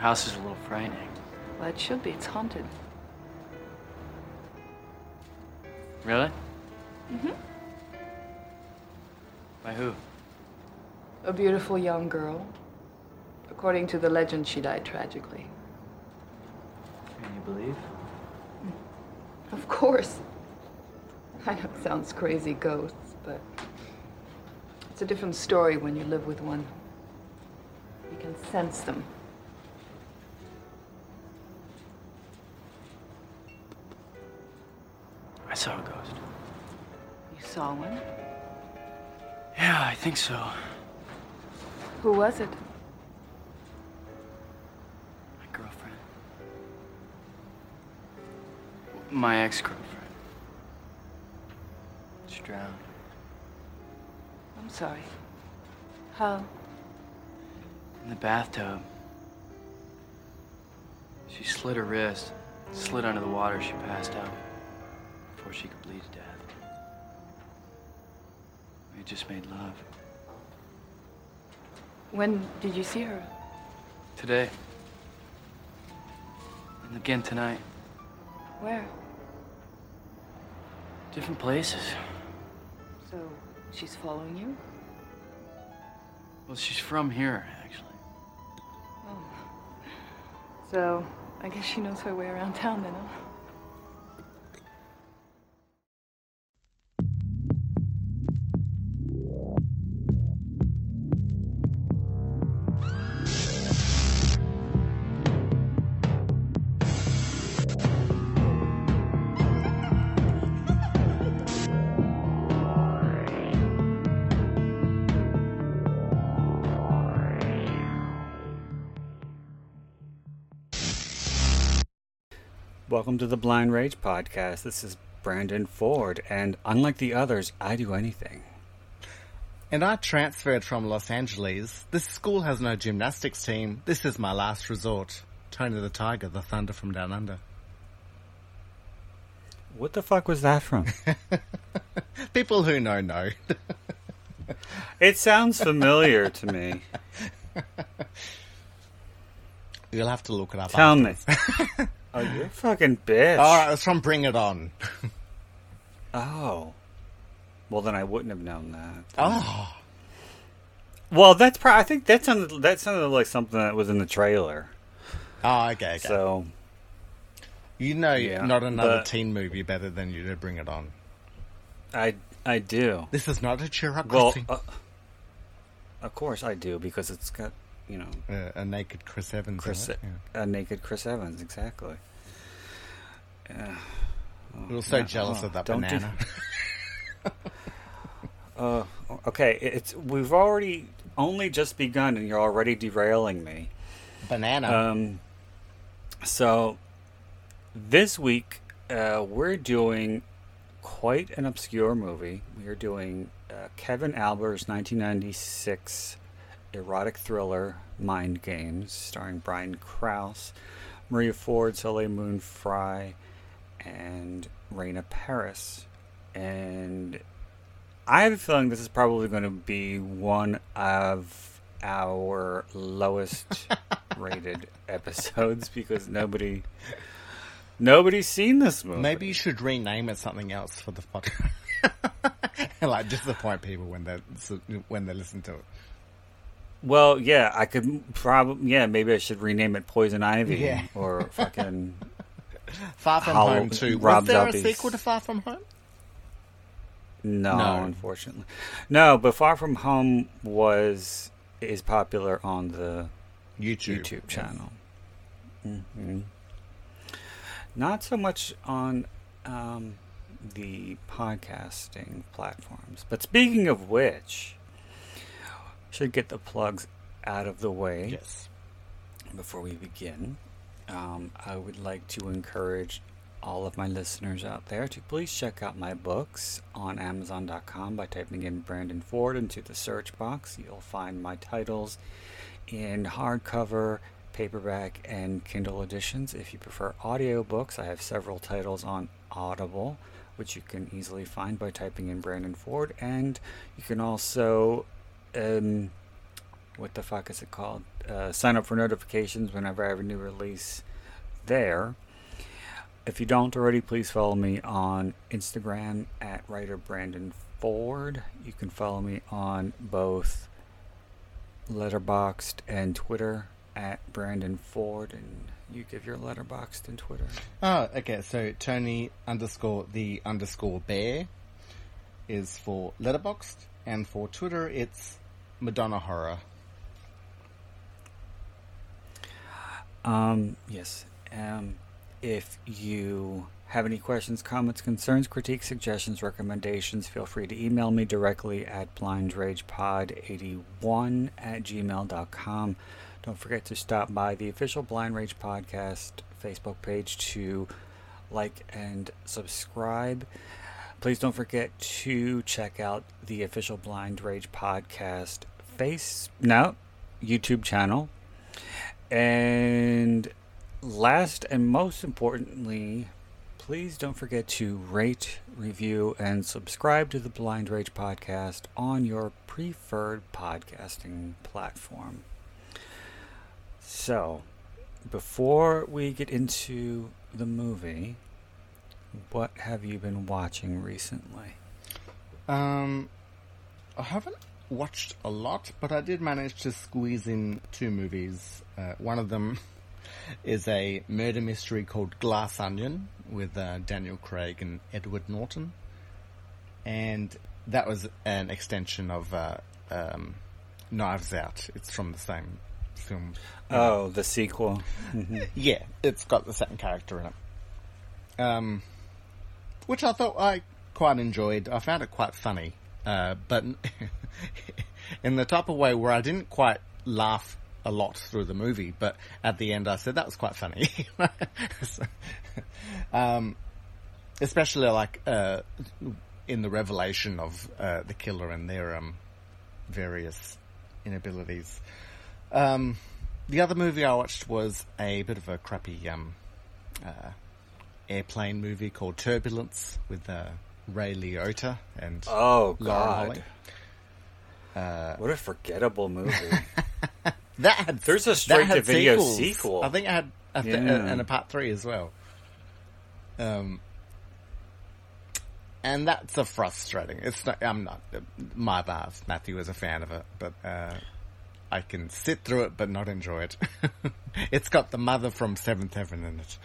Your house is a little frightening. Well, it should be. It's haunted. Really? Mm-hmm. By who? A beautiful young girl. According to the legend, she died tragically. Can you believe? Of course. I know it sounds crazy, ghosts, but it's a different story when you live with one. You can sense them. Saw one? Yeah, I think so. Who was it? My girlfriend. My ex-girlfriend. She drowned. I'm sorry. How? In the bathtub. She slit her wrist, slid under the water, she passed out before she could bleed to death. We just made love. When did you see her? Today. And again tonight. Where? Different places. So, she's following you? Well, she's from here, actually. Oh. So, I guess she knows her way around town then, huh? Welcome to the Blind Rage podcast. This is Brandon Ford, and unlike the others, I do anything. And I transferred from Los Angeles. This school has no gymnastics team. This is my last resort. Tony the Tiger, the thunder from down under. What the fuck was that from? People who know know. it sounds familiar to me. You'll have to look it up. Tell me. Afterwards. Oh, you're fucking bitch. Ah, All right, it's from Bring It On. Oh. Well, then I wouldn't have known that. Oh, Well, that's probably. I think that sounded that sounded like something that was in the trailer. oh, okay, okay. So you know, Yeah, not another but- teen movie better than you to Bring It On. I I do. This is not a Well, Cheerocracy. uh, of course I do because it's got you know uh, a naked Chris Evans. Chris it, yeah. a naked Chris Evans exactly. We were so jealous oh, of that don't do- banana. Uh, okay, it's we've already only just begun, and you're already derailing me. banana. Um, so this week uh, we're doing quite an obscure movie. We are doing uh, Kevin Alber's 1996 erotic thriller Mind Games, starring Brian Krause, Maria Ford, Soleil Moon Frye, and Raina Paris. And I have a feeling this is probably going to be one of our lowest rated episodes because nobody nobody's seen this movie. Maybe you should rename it something else for the podcast. like disappoint people when they when they listen to it. Well, yeah, I could probably yeah, maybe I should rename it Poison Ivy Yeah. or fucking Far from Hollow- Home Two. Rob Was there Zombie's- a sequel to Far From Home? no, No. unfortunately. No, but Far From Home was is popular on the YouTube. YouTube channel. hmm Not so much on um, the podcasting platforms. But speaking of which, should get the plugs out of the way Yes. before we begin. Um, I would like to encourage all of my listeners out there to please check out my books on Amazon.com by typing in Brandon Ford into the search box. You'll find my titles in hardcover, paperback, and Kindle editions. If you prefer audiobooks, I have several titles on Audible, which you can easily find by typing in Brandon Ford. And you can also um, what the fuck is it called? Uh, sign up for notifications whenever I have a new release there. If you don't already, please follow me on Instagram at writer Brandon Ford. You can follow me on both Letterboxd and Twitter at Brandon Ford, and you give your Letterboxd and Twitter. Oh, okay. So Tony underscore the underscore bear is for Letterboxd, and for Twitter it's Madonna Horror. Um, yes. Um, if you have any questions, comments, concerns, critiques, suggestions, recommendations, feel free to email me directly at blindragepod81 at gmail.com. Don't forget to stop by the official Blind Rage Podcast Facebook page to like and subscribe. Please don't forget to check out the official Blind Rage Podcast face no YouTube channel. And last and most importantly, please don't forget to rate, review, and subscribe to the Blind Rage podcast on your preferred podcasting platform. So, before we get into the movie, what have you been watching recently? Um, I haven't watched a lot, but I did manage to squeeze in two movies. Uh, one of them is a murder mystery called Glass Onion with uh, Daniel Craig and Edward Norton, and that was an extension of uh, um, Knives Out. It's from the same film. Oh, the sequel. Mhm. Yeah, it's got the same character in it. Um, which I thought I quite enjoyed. I found it quite funny, uh, but in the type of way where I didn't quite laugh a lot through the movie, but at the end I said that was quite funny. So, um, especially like uh, in the revelation of uh, the killer and their um, various inabilities. Um, the other movie I watched was a bit of a crappy um, uh, airplane movie called Turbulence with uh, Ray Liotta and Oh, Laura God. Holly. Uh, What a forgettable movie. that had There's a straight to video sequels. sequel. I think I had a th- Yeah. and a part three as well. Um, and that's a frustrating. It's not. I'm not. My bad. Matthew is a fan of it, but uh, I can sit through it, but not enjoy it. it's got the mother from Seventh Heaven in it.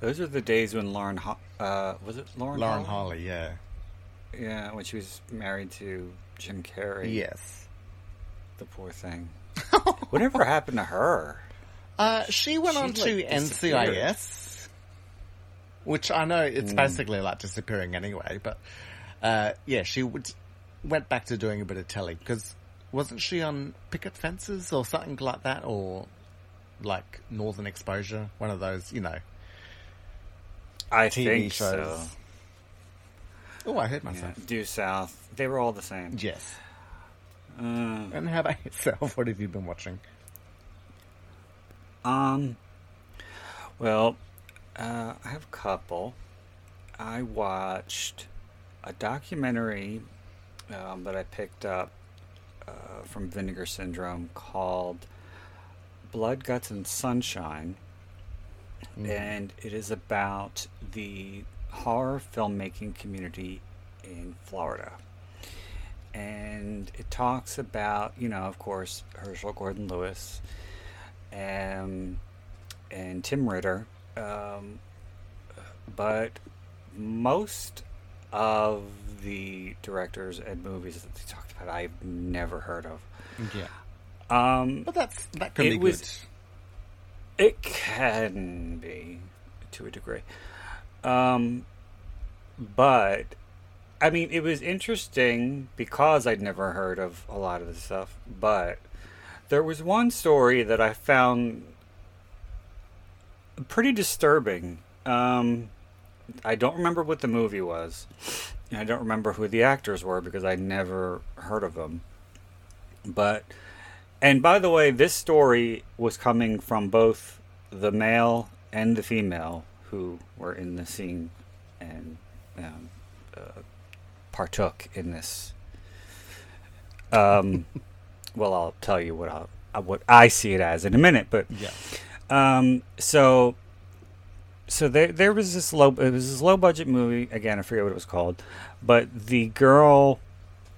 Those are the days when Lauren, Ho- uh, was it Lauren? Lauren Holly? Holly, yeah, Yeah, when she was married to Jim Carrey. yes. The poor thing. Whatever happened to her? Uh, she went She, on to like. NCIS, which I know it's basically like disappearing anyway. But uh, yeah, she would, went back to doing a bit of telly because wasn't she on Picket Fences or something like that, or like Northern Exposure, one of those, you know, I TV think shows. so. Oh, I Yeah. myself. Due South. They were all the same. Yes. Uh, And how about yourself? What have you been watching? Um, well, uh, I have a couple. I watched a documentary um, that I picked up uh, from Vinegar Syndrome called Blood, Guts, and Sunshine. And it is about the horror filmmaking community in Florida. And it talks about, you know, of course, Herschell Gordon Lewis um, and Tim Ritter. Um, but most of the directors and movies that they talked about, I've never heard of. Yeah, Um, but that's that can It be was- good. it can be to a degree. Um, but I mean, it was interesting because I'd never heard of a lot of this stuff. But there was one story that I found pretty disturbing. Um, I don't remember what the movie was. I don't remember who the actors were because I'd never heard of them. But and by the way, this story was coming from both the male and the female who were in the scene and um, uh, partook in this. Um, well, I'll tell you what I'll, uh, what I see it as in a minute. But Yeah. um, so so there there was this low it was this low budget movie again I forget what it was called, but the girl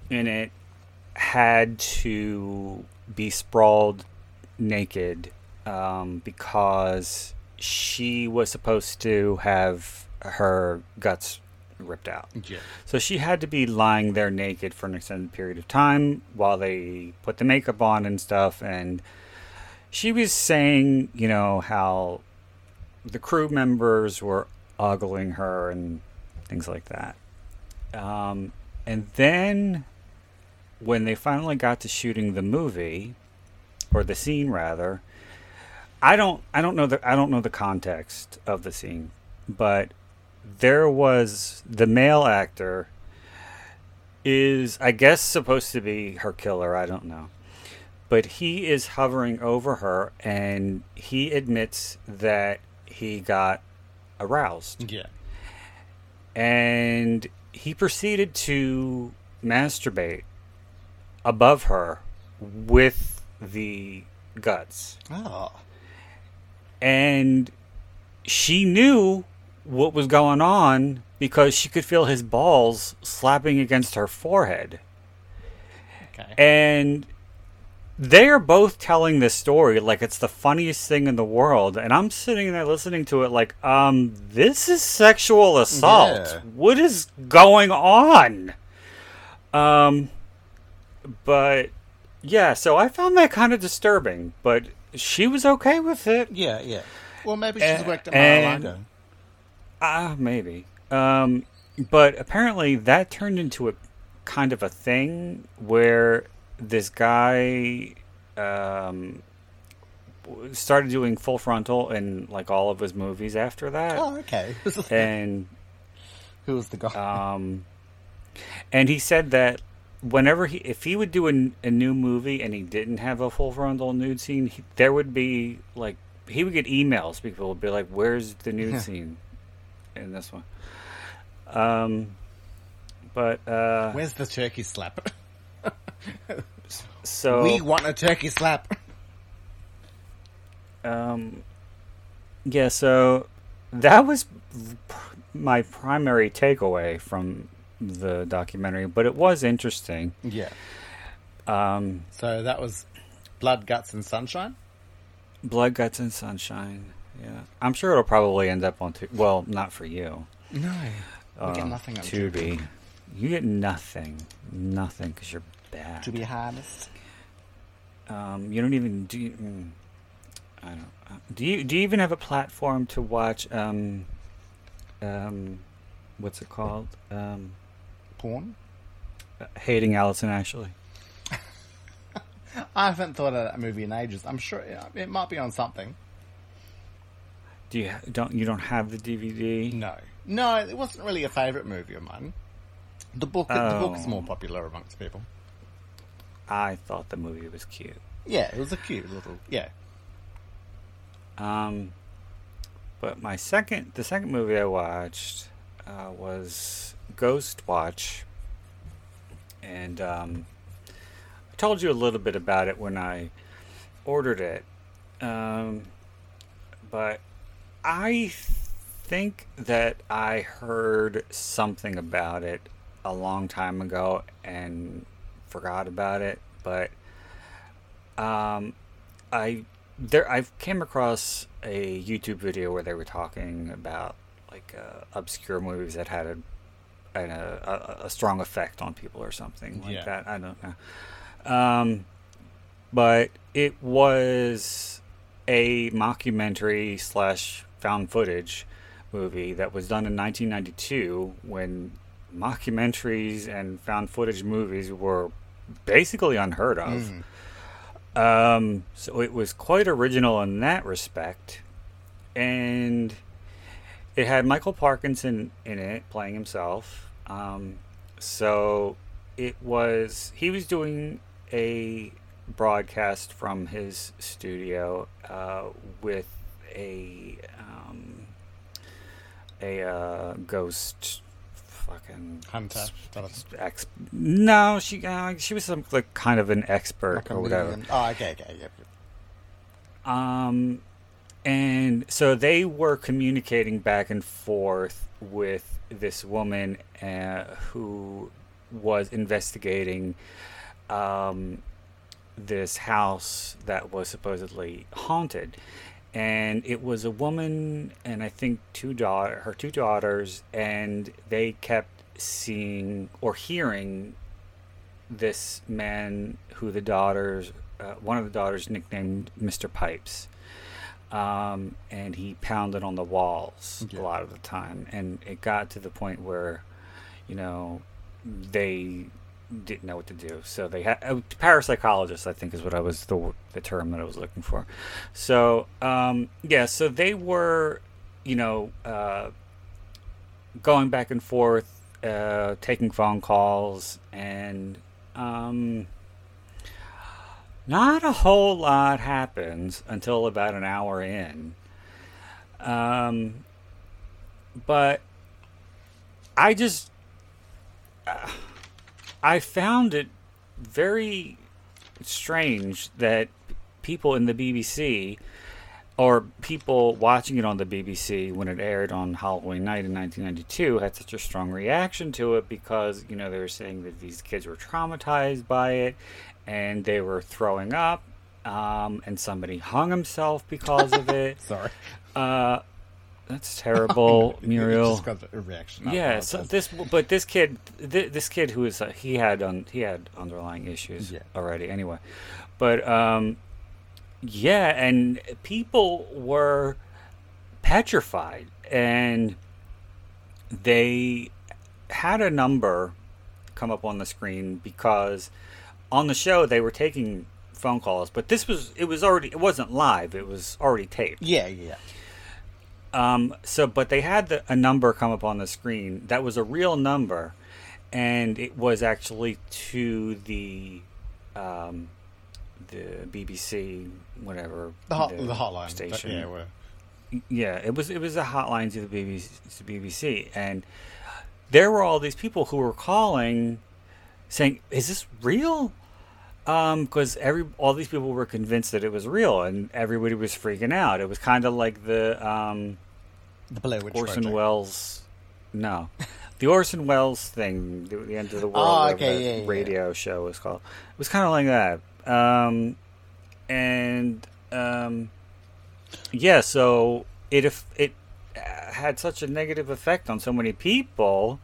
in it had to be sprawled naked um, because she was supposed to have her guts ripped out. Yeah. So she had to be lying there naked for an extended period of time while they put the makeup on and stuff. And she was saying, you know, how the crew members were ogling her and things like that. Um, and then when they finally got to shooting the movie, or the scene rather, I don't I don't know the I don't know the context of the scene, but there was the male actor is I guess supposed to be her killer, I don't know. But he is hovering over her and he admits that he got aroused Yeah. and he proceeded to masturbate above her with the guts Oh. And she knew what was going on because she could feel his balls slapping against her forehead. Okay. And they are both telling this story like it's the funniest thing in the world. And I'm sitting there listening to it like, um, this is sexual assault. Yeah. What is going on? Um, but yeah, so I found that kind of disturbing, but she was okay with it. yeah, yeah. Well, maybe she's worked at Mar-a-Lago. Ah, maybe. Um, but apparently that turned into a kind of a thing where this guy um, started doing full frontal in like all of his movies after that, Oh, okay. and Who was the guy? um, and he said that whenever he if he would do a, a new movie and he didn't have a full frontal nude scene, he, there would be like he would get emails. People would be like, "Where's the nude scene in this one?" Um, but uh, Where's the turkey slap? so we want a turkey slap. Um, yeah, so that was pr- my primary takeaway from the documentary, but it was interesting. Yeah. Um, So that was blood, guts, and sunshine. Blood, Guts, and Sunshine. Yeah, I'm sure it'll probably end up on. Tu- well, not for you. No, we get Uh, nothing on Tubi. Tubi. You get nothing, nothing, because you're bad. To be honest, Um, you don't even do. You, mm, I don't. Uh, do you do you even have a platform to watch? Um, um, what's it called? Um, porn. hating Alison Ashley. I haven't thought of that movie in ages. I'm sure it might be on something. Do you don't you don't have the DVD? No, no, it wasn't really a favourite movie of mine. The book, the book is Oh. more popular amongst people. I thought the movie was cute. Yeah, it was a cute little. Yeah, Um, but my second, the second movie I watched uh, was Ghost Watch, and um, I told you a little bit about it when I ordered it. Um, but I think that I heard something about it a long time ago and forgot about it, but um, I there I came across a YouTube video where they were talking about like uh, obscure movies that had a an, a, a, strong effect on people or something like Yeah. that. I don't know. Um, but it was a mockumentary slash found footage movie that was done in 1992 when mockumentaries and found footage movies were basically unheard of. Um, so it was quite original in that respect, and it had Michael Parkinson in it playing himself. Um, so it was he was doing a broadcast from his studio uh, with a um, a uh, ghost fucking Hunter. ex. No, she uh, she was some like kind of an expert Like or whatever. million- Oh, okay, okay, yep. yep. Um, and so they were communicating back and forth with this woman uh, who was investigating um, this house that was supposedly haunted. And it was a woman and I think two daughter, her two daughters, and they kept seeing or hearing this man who the daughters, uh, one of the daughters nicknamed Mr. Pipes. Um, and he pounded on the walls Yeah. a lot of the time. And it got to the point where, you know, they didn't know what to do. So they had a parapsychologist, I think is what I was the, the term that I was looking for. So, um, yeah, so they were, you know, uh, going back and forth, uh, taking phone calls, and um, not a whole lot happens until about an hour in. Um, but I just uh, I found it very strange that people in the BBC or people watching it on the BBC when it aired on Halloween night in 1992 had such a strong reaction to it because you know they were saying that these kids were traumatized by it and they were throwing up um, and somebody hung himself because of it. Sorry. Uh, that's terrible, Muriel. just got a reaction. Yeah, so this but this kid th- this kid who is uh, he had un, he had underlying issues Yeah. already anyway. But um yeah, and people were petrified and they had a number come up on the screen because on the show they were taking phone calls, but this was it was already it wasn't live, it was already taped. Yeah, yeah. Um, so, but they had the, a number come up on the screen that was a real number, and it was actually to the um, the BBC, whatever The, hot, the hotline. station. yeah, Yeah, it was it was a hotline to the BBC, to BBC, and there were all these people who were calling, saying, "Is this real?" Because every all these people were convinced that it was real, and everybody was freaking out. It was kind of like the um, the Blair Witch Orson Project. Welles. No, the Orson Welles thing, the, the end of the world, Oh, okay, yeah, yeah. radio show was called. It was kind of like that. Um, and um, yeah, so it if it uh, had such a negative effect on so many people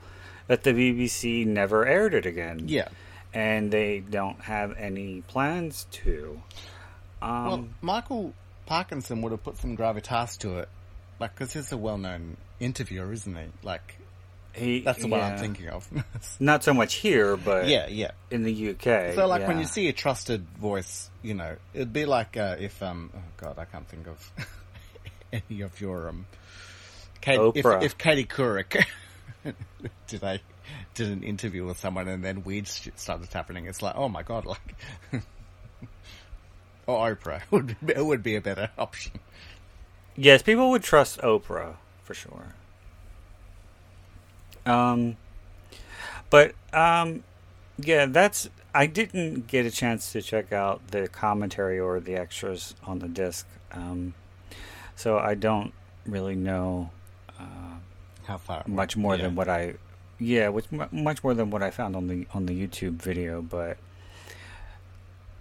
that the BBC never aired it again. Yeah. And they don't have any plans to. Um, Well, Michael Parkinson would have put some gravitas to it, like because he's a well-known interviewer, isn't he? Like he, that's the one I'm thinking of. Not so much here, but yeah, yeah. in the UK. So, like when you see a trusted voice, you know, it'd be like uh, if um, oh god, I can't think of any of your um, Kate, if, if Katie Couric did I did an interview with someone and then weed shit started happening, it's like, oh my god, like. or Oprah would be, it would be a better option. Yes, people would trust Oprah for sure. Um, but um, yeah, that's. I didn't get a chance to check out the commentary or the extras on the disc, um, so I don't really know uh, How far? much more Yeah. than what I. Yeah, which mu- much more than what I found on the on the YouTube video, but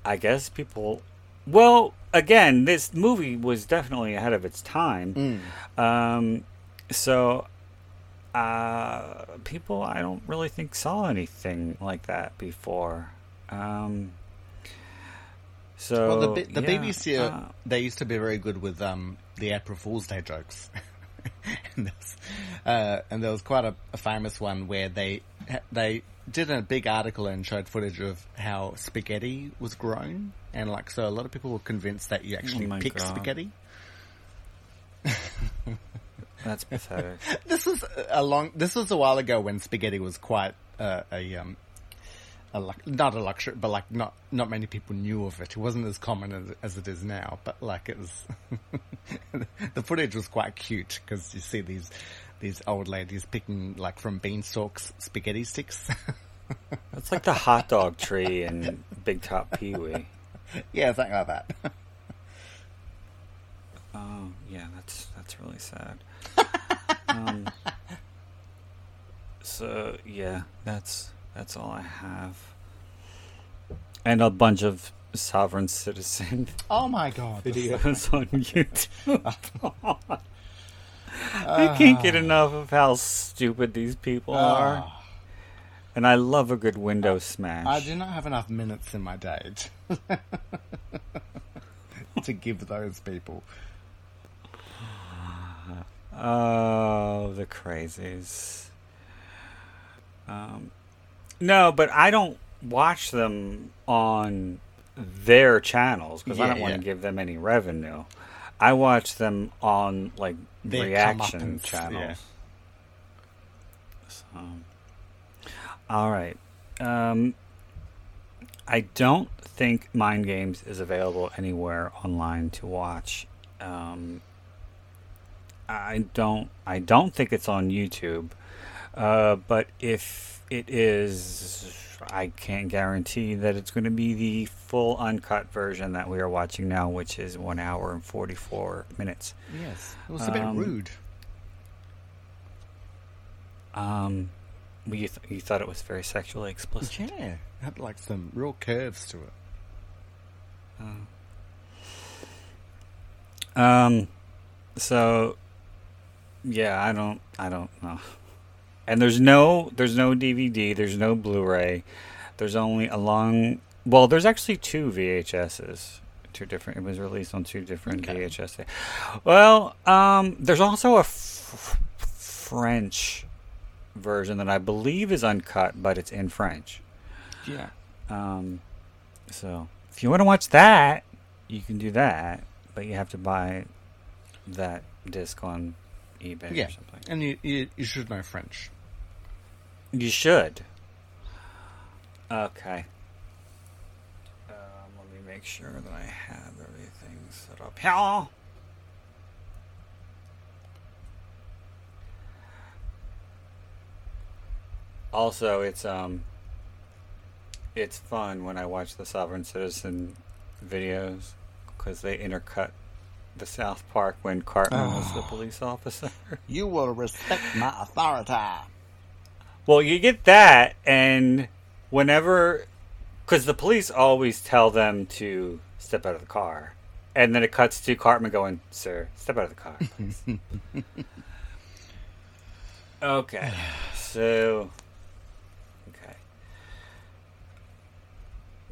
I guess people. Well, again, this movie was definitely ahead of its time. Mm. Um, so, uh, people, I don't really think saw anything like that before. Um, so, Well, the, the yeah, BBC, uh, uh, they used to be very good with um, the April Fool's Day jokes. and, there was, uh, and there was quite a, a famous one where they they did a big article and showed footage of how spaghetti was grown, and like so, a lot of people were convinced that you actually Oh pick God. spaghetti. that's pathetic. This was a long. This was a while ago when spaghetti was quite uh, a um, a not a luxury, but like not not many people knew of it. It wasn't as common as, as it is now, but like it was. the footage was quite cute because you see these these old ladies picking like from beanstalks spaghetti sticks. It's like the hot dog tree in Big Top Pee Wee. yeah, something like that. Oh, yeah, that's that's really sad. um, so yeah, that's that's all I have, and a bunch of sovereign citizen oh my god! videos on YouTube. I can't get enough of how stupid these people are, Ah, and I love a good window smash. I do not have enough minutes in my day to, to give those people. Oh, the crazies. Um, no, but I don't watch them on their channels because I don't want to yeah. give them any revenue. I watch them on like Their reaction comeuppance, channels. So, all right. Um, I don't think Mind Games is available anywhere online to watch. Um, I don't. I don't think it's on YouTube. Uh, but if it is, I can't guarantee that it's going to be the full uncut version that we are watching now, which is one hour and forty-four minutes. Yes, it was a bit Um, rude. Um, well, you, th- you thought it was very sexually explicit. Yeah, it had like some real curves to it. Um, so yeah, I don't, I don't know. And there's no, there's no DVD, there's no Blu-ray, there's only a long. Well, there's actually two VHSs, two different. It was released on two different Okay. VHS. Well, um, there's also a f- French version that I believe is uncut, but it's in French. Yeah. Um, so if you want to watch that, you can do that, but you have to buy that disc on eBay Yeah, or something. and you, you you should know French. You should. Okay. Um, let me make sure that I have everything set up here. Also, it's um, it's fun when I watch the Sovereign Citizen videos because they intercut the South Park when Cartman was the police officer. You will respect my authority. Well, you get that, and whenever, because the police always tell them to step out of the car, and then it cuts to Cartman going, "Sir, step out of the car." please." okay, so okay,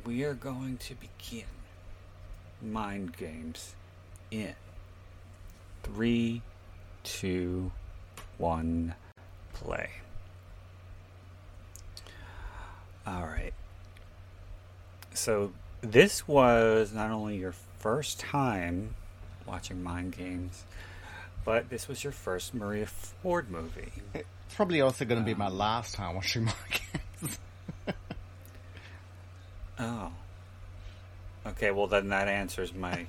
we are going to begin mind games in three, two, one, play. All right. So this was not only your first time watching Mind Games, but this was your first Maria Ford movie. It's probably also going to be my um, last time watching Mind games. Oh. Okay, well then that answers my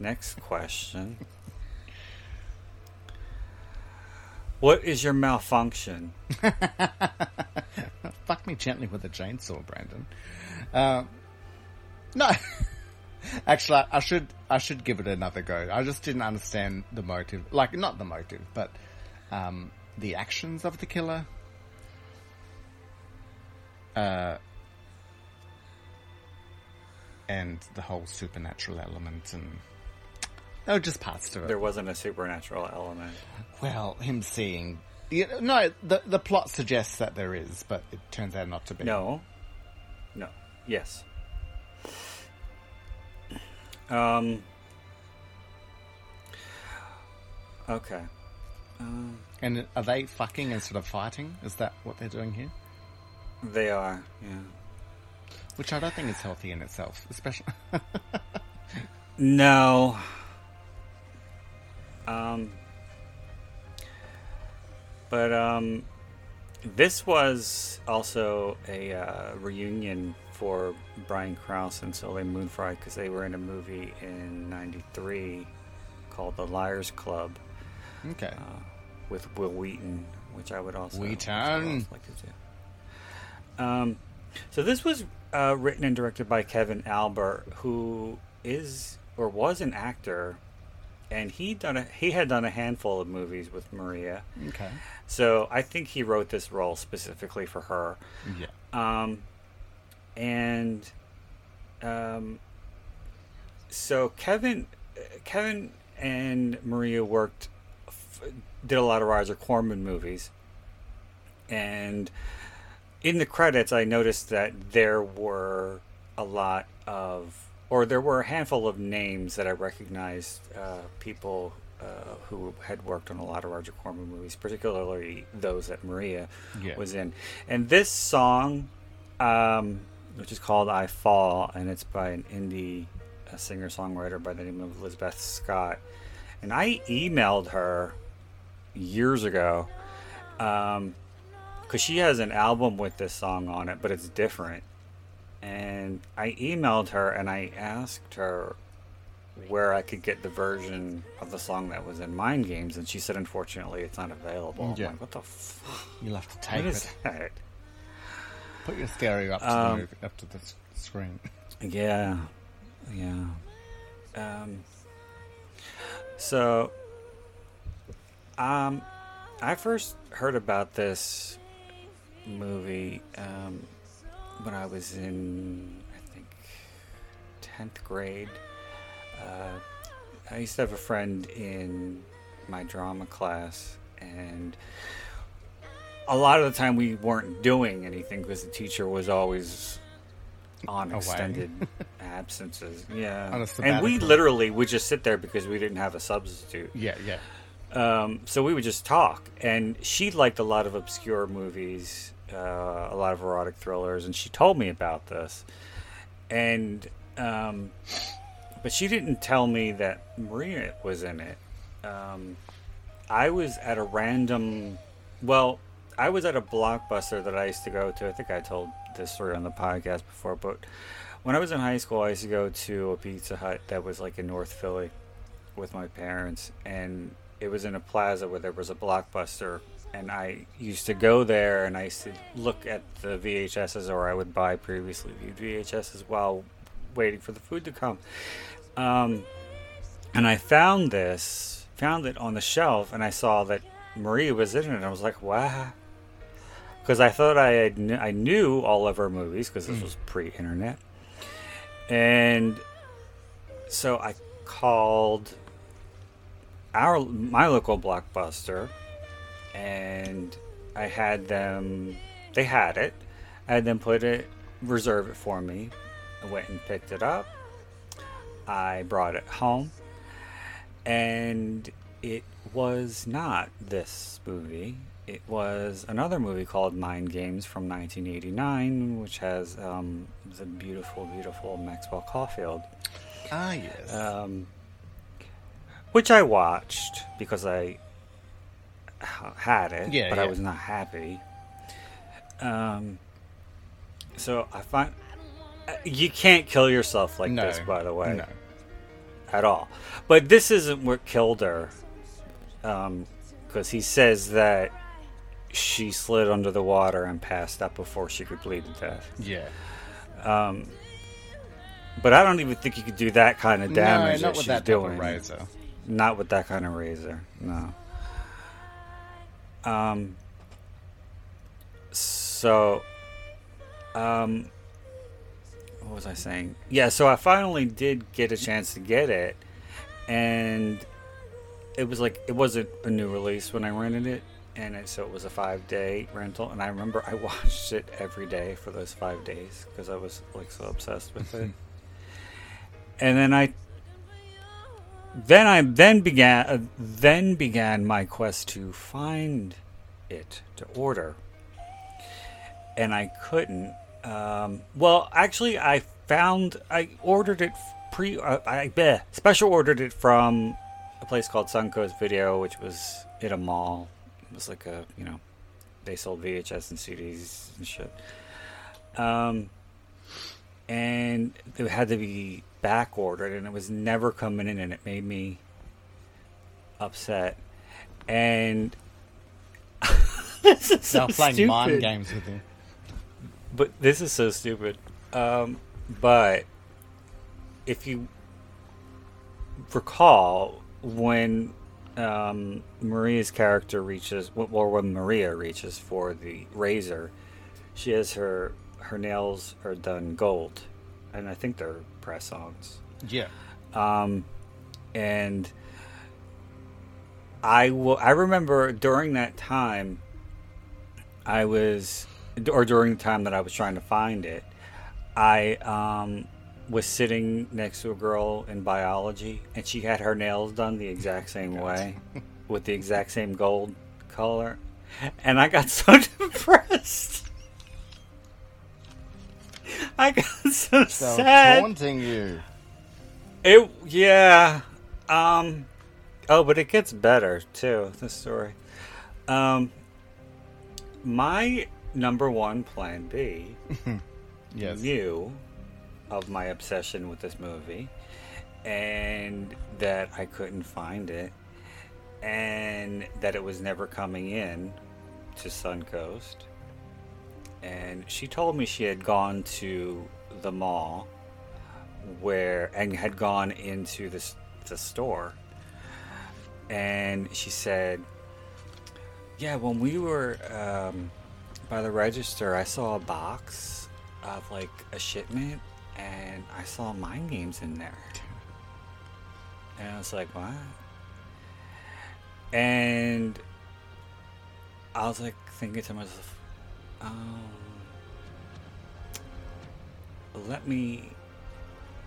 next question. What is your malfunction? Fuck me gently with a chainsaw, Brandon. Uh, no, actually, I, should I should give it another go. I just didn't understand the motive, like not the motive, but um, the actions of the killer. Uh, and the whole supernatural element, and oh, just parts to it. There wasn't a supernatural element. Well, him seeing. You know, no, the the plot suggests that there is, but it turns out not to be. No. No. Yes. Um. Okay. Um, And are they fucking instead of fighting? Is that what they're doing here? they are. Yeah. Which I don't think is healthy in itself, especially. No. Um. But um, this was also a uh, reunion for Brian Krause and Soleil Moon Frye because they were in a movie in '93 called The Liars Club. okay. uh, with Wil Wheaton, which I would also Wheaton. I would also like to do. Um, so this was uh, written and directed by Kevin Alber, who is or was an actor, and he done a, he had done a handful of movies with Maria. Okay. So I think he wrote this role specifically for her. Yeah. Um, and um, so Kevin, Kevin and Maria worked, f- did a lot of Roger Corman movies, and in the credits, I noticed that there were a lot of, or there were a handful of names that I recognized, uh, people uh, who had worked on a lot of Roger Corman movies, particularly those that Maria Yeah. was in. And this song, um, which is called "I Fall," and it's by an indie uh, singer-songwriter by the name of Elizabeth Scott. And I emailed her years ago. Um, because she has an album with this song on it, but it's different. And I emailed her and I asked her where I could get the version of the song that was in Mind Games, and she said, unfortunately, it's not available. Yeah. I'm like, what the fuck? You'll have to take is it. that? Put your stereo up to Um, the movie, up to the screen. Yeah, yeah. Um, so, um, I first heard about this movie um, when I was in, I think, tenth grade. Uh, I used to have a friend in my drama class, and a lot of the time we weren't doing anything because the teacher was always on extended absences. Yeah, and we literally would just sit there because we didn't have a substitute. Yeah, yeah. Um, so we would just talk, and she liked a lot of obscure movies, uh, a lot of erotic thrillers, and she told me about this. And um, but she didn't tell me that Maria was in it. Um, I was at a random, well, I was at a blockbuster that I used to go to. I think I told this story on the podcast before, but when I was in high school, I used to go to a Pizza Hut that was like in North Philly with my parents, and it was in a plaza where there was a blockbuster. And I used to go there, and I used to look at the VHSs, or I would buy previously viewed VHSs while waiting for the food to come. Um, and I found this, found it on the shelf, and I saw that Maria was in it. And I was like, wow. Because I thought I had kn- I knew all of her movies because this was pre-internet, and so I called our my local blockbuster, and I had them. They had it. I had them put it, reserve it for me. I went and picked it up. I brought it home, and it was not this movie. It was another movie called Mind Games from 1989, which has um, the beautiful, beautiful Maxwell Caulfield, Ah, yes. um, which I watched because I had it, Yeah, but I was not happy. Um, so I find uh, you can't kill yourself like no. this, by the way No. at all. But this isn't what killed her, because he says that she slid under the water and passed out before she could bleed to death. Yeah. Um, but I don't even think you could do that kind of damage no, that with she's doing. razor. Not with that kind of razor. No. Um. So. Um. What was I saying? Yeah. So I finally did get a chance to get it, and it was like it wasn't a new release when I rented it, and it, so it was a five day rental. And I remember I watched it every day for those five days because I was like so obsessed with it. and then I then I then began uh, then began my quest to find it to order, and I couldn't. Um, well, actually, I found I ordered it pre. Uh, I bleh, special ordered it from a place called Suncoast Video, which was in a mall. It was like a you know, they sold VHS and CDs and shit. Um, and it had to be back ordered and it was never coming in and it made me upset and this is so playing stupid. mind games with him. But this is so stupid. Um, but if you recall, when um, Maria's character reaches, or when Maria reaches for the razor, she has her her nails are done gold, and I think they're press songs. Yeah. Um, and I will. I remember during that time, I was, or during the time that I was trying to find it, I um, was sitting next to a girl in biology, and she had her nails done the exact same way, with the exact same gold color, and I got so depressed. I got so, So sad. taunting you. It yeah. Um oh, but it gets better too, the story. Um my number one plan B Yes. knew of my obsession with this movie and that I couldn't find it and that it was never coming in to Suncoast. And she told me she had gone to the mall where and had gone into this the store. And she said yeah when we were um, by the register i saw a box of like a shipment and i saw mind games in there. And i was like what? And i was like thinking to myself um let me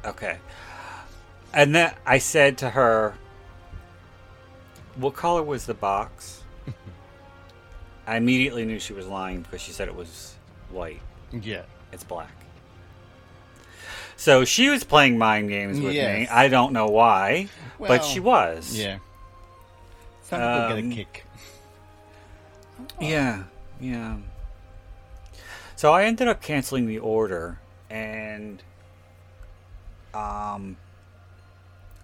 Okay. And then I said to her, What color was the box? I immediately knew she was lying because she said it was white. Yeah. It's black. So she was playing mind games with me. I don't know why, Well, but she was. Yeah. Some people get Um, a kick. Yeah, yeah. So I ended up canceling the order, and um,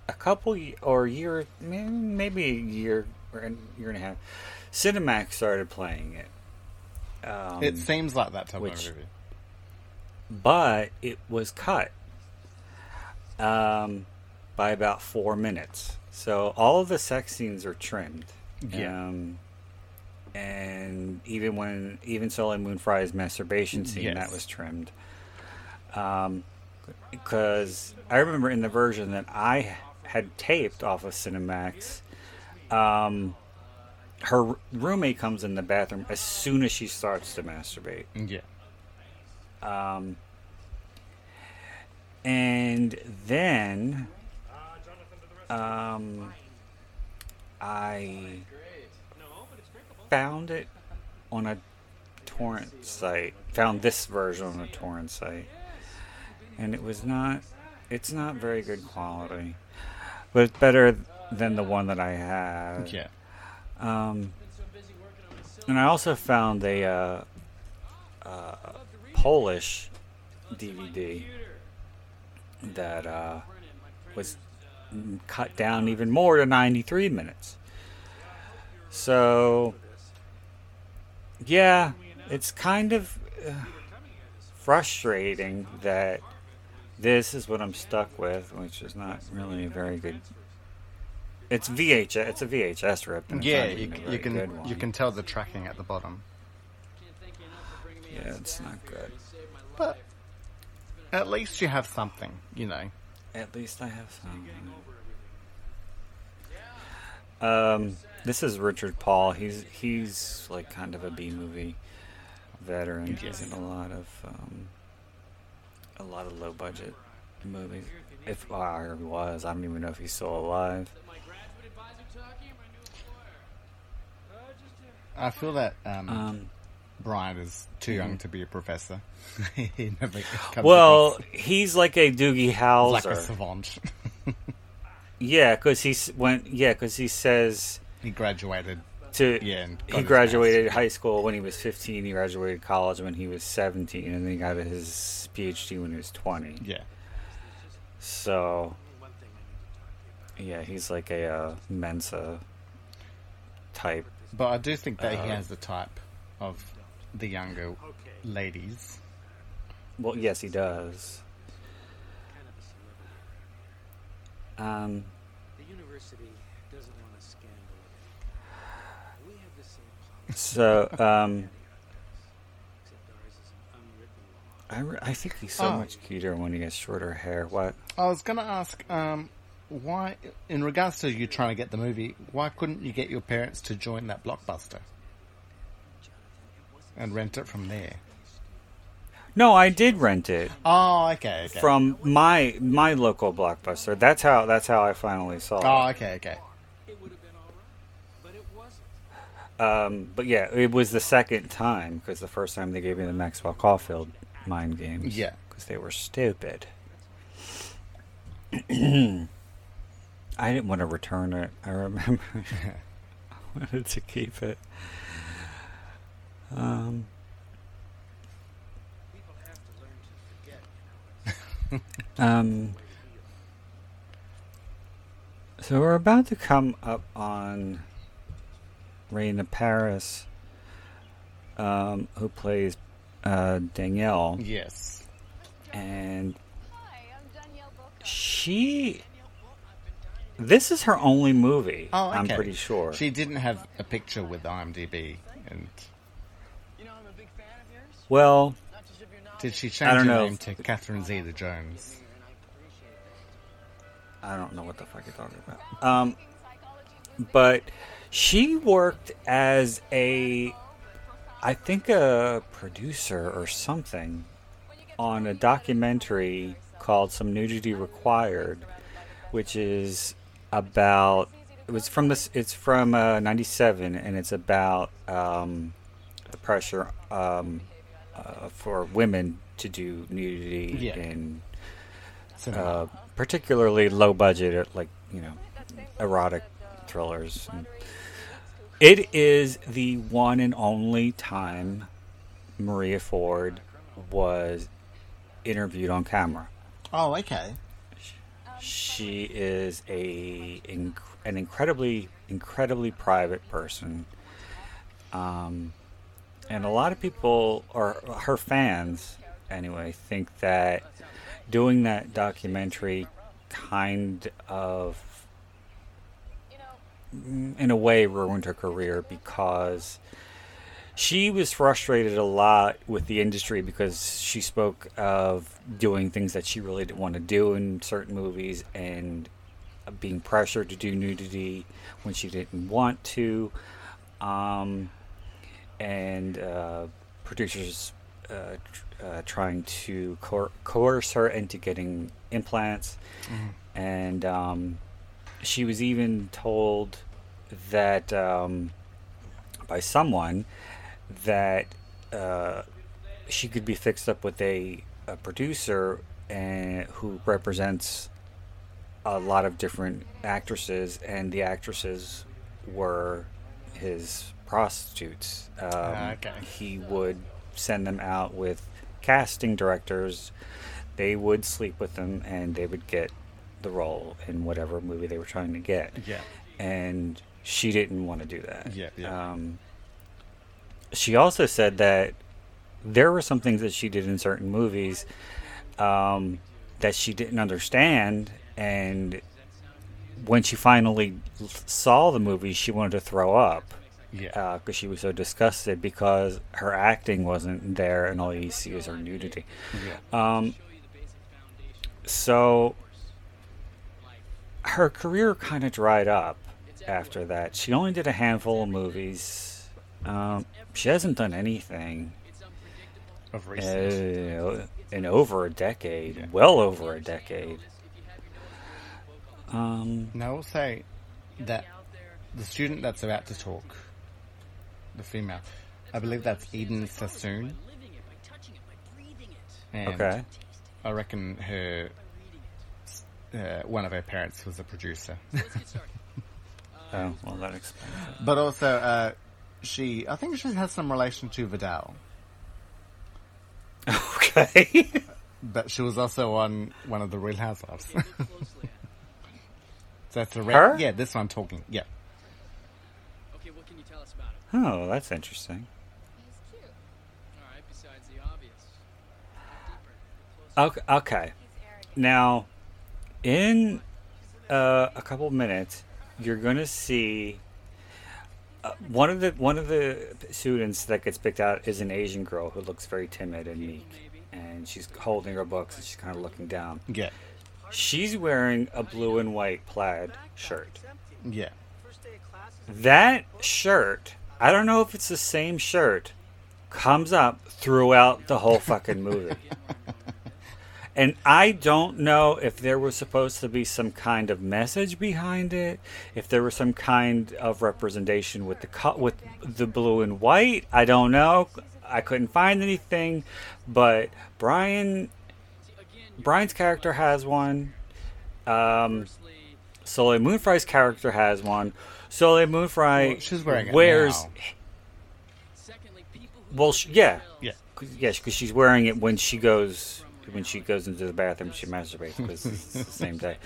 a couple or a year, maybe a year or a year and a half, Cinemax started playing it. Um, it seems like that type which- of movie. but it was cut um, by about four minutes. So all of the sex scenes are trimmed. Yeah. Um, and even when even Soleil Moon Frye's masturbation scene Yes. that was trimmed. Um, because I remember in the version that I had taped off of Cinemax, um, her roommate comes in the bathroom as soon as she starts to masturbate. Yeah. Um, and then um, I found it on a torrent site. Found this version on a torrent site, and it was not. It's not very good quality, but it's better than the one that I had. Yeah. Um, and I also found a uh, uh, Polish DVD that uh, was cut down even more to 93 minutes. So, yeah, it's kind of uh, frustrating that this is what I'm stuck with, which is not really a very good. It's VHS. It's a VHS rip. and Yeah, you, you can you can tell the tracking at the bottom. Yeah, it's not good. But at least you have something, you know. At least I have something. Um, this is Richard Paul. He's he's like kind of a B movie veteran. He's in a lot of um, a lot of low budget movies. If he was, I don't even know if he's still alive. I feel that um, Um, Brian is too young to be a professor. he never comes well, he's like a Doogie Howser. like a savant. yeah, because he's when yeah, because he says he graduated. to Yeah, and he graduated high school when he was 15 he graduated college when he was 17 and then he got his phd when he was 20 Yeah. so yeah he's like a uh, mensa type But I do think that he Uh, has the type of the younger ladies. Well, yes, he does. Um, The university doesn't want a scandal. We have the same policy, so, um, except ours is an unwritten law. I, re- I think he's so Oh. much cuter when he has shorter hair. What? I was going to ask, um, why, in regards to you trying to get the movie, why couldn't you get your parents to join that blockbuster and rent it from there? No, I did rent it Oh, okay, okay. from my my local blockbuster. That's how that's how I finally saw it. oh, okay, okay. It would have been all right, but it wasn't. Um, but yeah, it was the second time because the first time they gave me the Maxwell Caulfield mind games. Yeah. because they were stupid. I didn't want to return it. I remember. I wanted to keep it. Um, People have to learn to forget. um, so we're about to come up on Raina Paris, um, who plays uh, Danielle. Yes. and she this is her only movie Oh, okay. i'm pretty sure She didn't have a picture with IMDb, and You know I'm a big fan of yours. well Not just of your knowledge, did she change her name to Catherine Zeta-Jones? I i don't know what the fuck you're talking about um but she worked as a i think a producer or something on a documentary called some nudity required which is about it was from this it's from uh, 97 and it's about um, the pressure um, uh, for women to do nudity Yeah. in uh, particularly low budget like you know erotic thrillers And it is the one and only time maria ford was interviewed on camera oh, okay. she is a an incredibly incredibly private person um, and a lot of people or her fans anyway think that doing that documentary kind of in a way ruined her career because she was frustrated a lot with the industry because she spoke of doing things that she really didn't want to do in certain movies and being pressured to do nudity when she didn't want to. Um, and uh, producers uh, uh, trying to coer- coerce her into getting implants. And um, she was even told that um, by someone that uh, she could be fixed up with a, a producer and who represents a lot of different actresses, and the actresses were his prostitutes. Um, Ah, okay. He would send them out with casting directors. They would sleep with them, and they would get the role in whatever movie they were trying to get Yeah. and she didn't want to do that. Yeah, yeah. Um, she also said that there were some things that she did in certain movies um, that she didn't understand, and when she finally saw the movie, she wanted to throw up Yeah. because she was so disgusted because her acting wasn't there, and all you see is her nudity. yeah. Um, so her career kind of dried up after that. She only did a handful of movies. Um, she hasn't done anything Of recent. uh, in over a decade, well over a decade. Um, Now, I will say that the student that's about to talk, the female, I believe that's Eden Sassoon. And okay. I reckon her, uh, one of her parents was a producer. So oh, well, that explains it. But also, uh, she, I think she has some relation to Vidal. Okay. but she was also on one of the Real Housewives. that's a. Yeah, this one I'm talking. Yeah. Okay, what can you tell us about it? Oh, that's interesting. Right, okay. okay. Now, in uh, a couple minutes, you're gonna see uh, one of the one of the students that gets picked out is an Asian girl who looks very timid and meek, and she's holding her books and she's kind of looking down. Yeah. She's wearing a blue and white plaid shirt. Yeah. That shirt, I don't know if it's the same shirt, comes up throughout the whole fucking movie. and I don't know if there was supposed to be some kind of message behind it, if there was some kind of representation with the co- with the blue and white. I don't know. I couldn't find anything, but Brian Brian's character has one. Um, Soleil Moon Frye's character has one. Soleil Moon Frye Well, she's wearing it wears. now. Well, sh- yeah, Yeah. yes, because she's wearing it when she goes when she goes into the bathroom. She masturbates because it's the same day.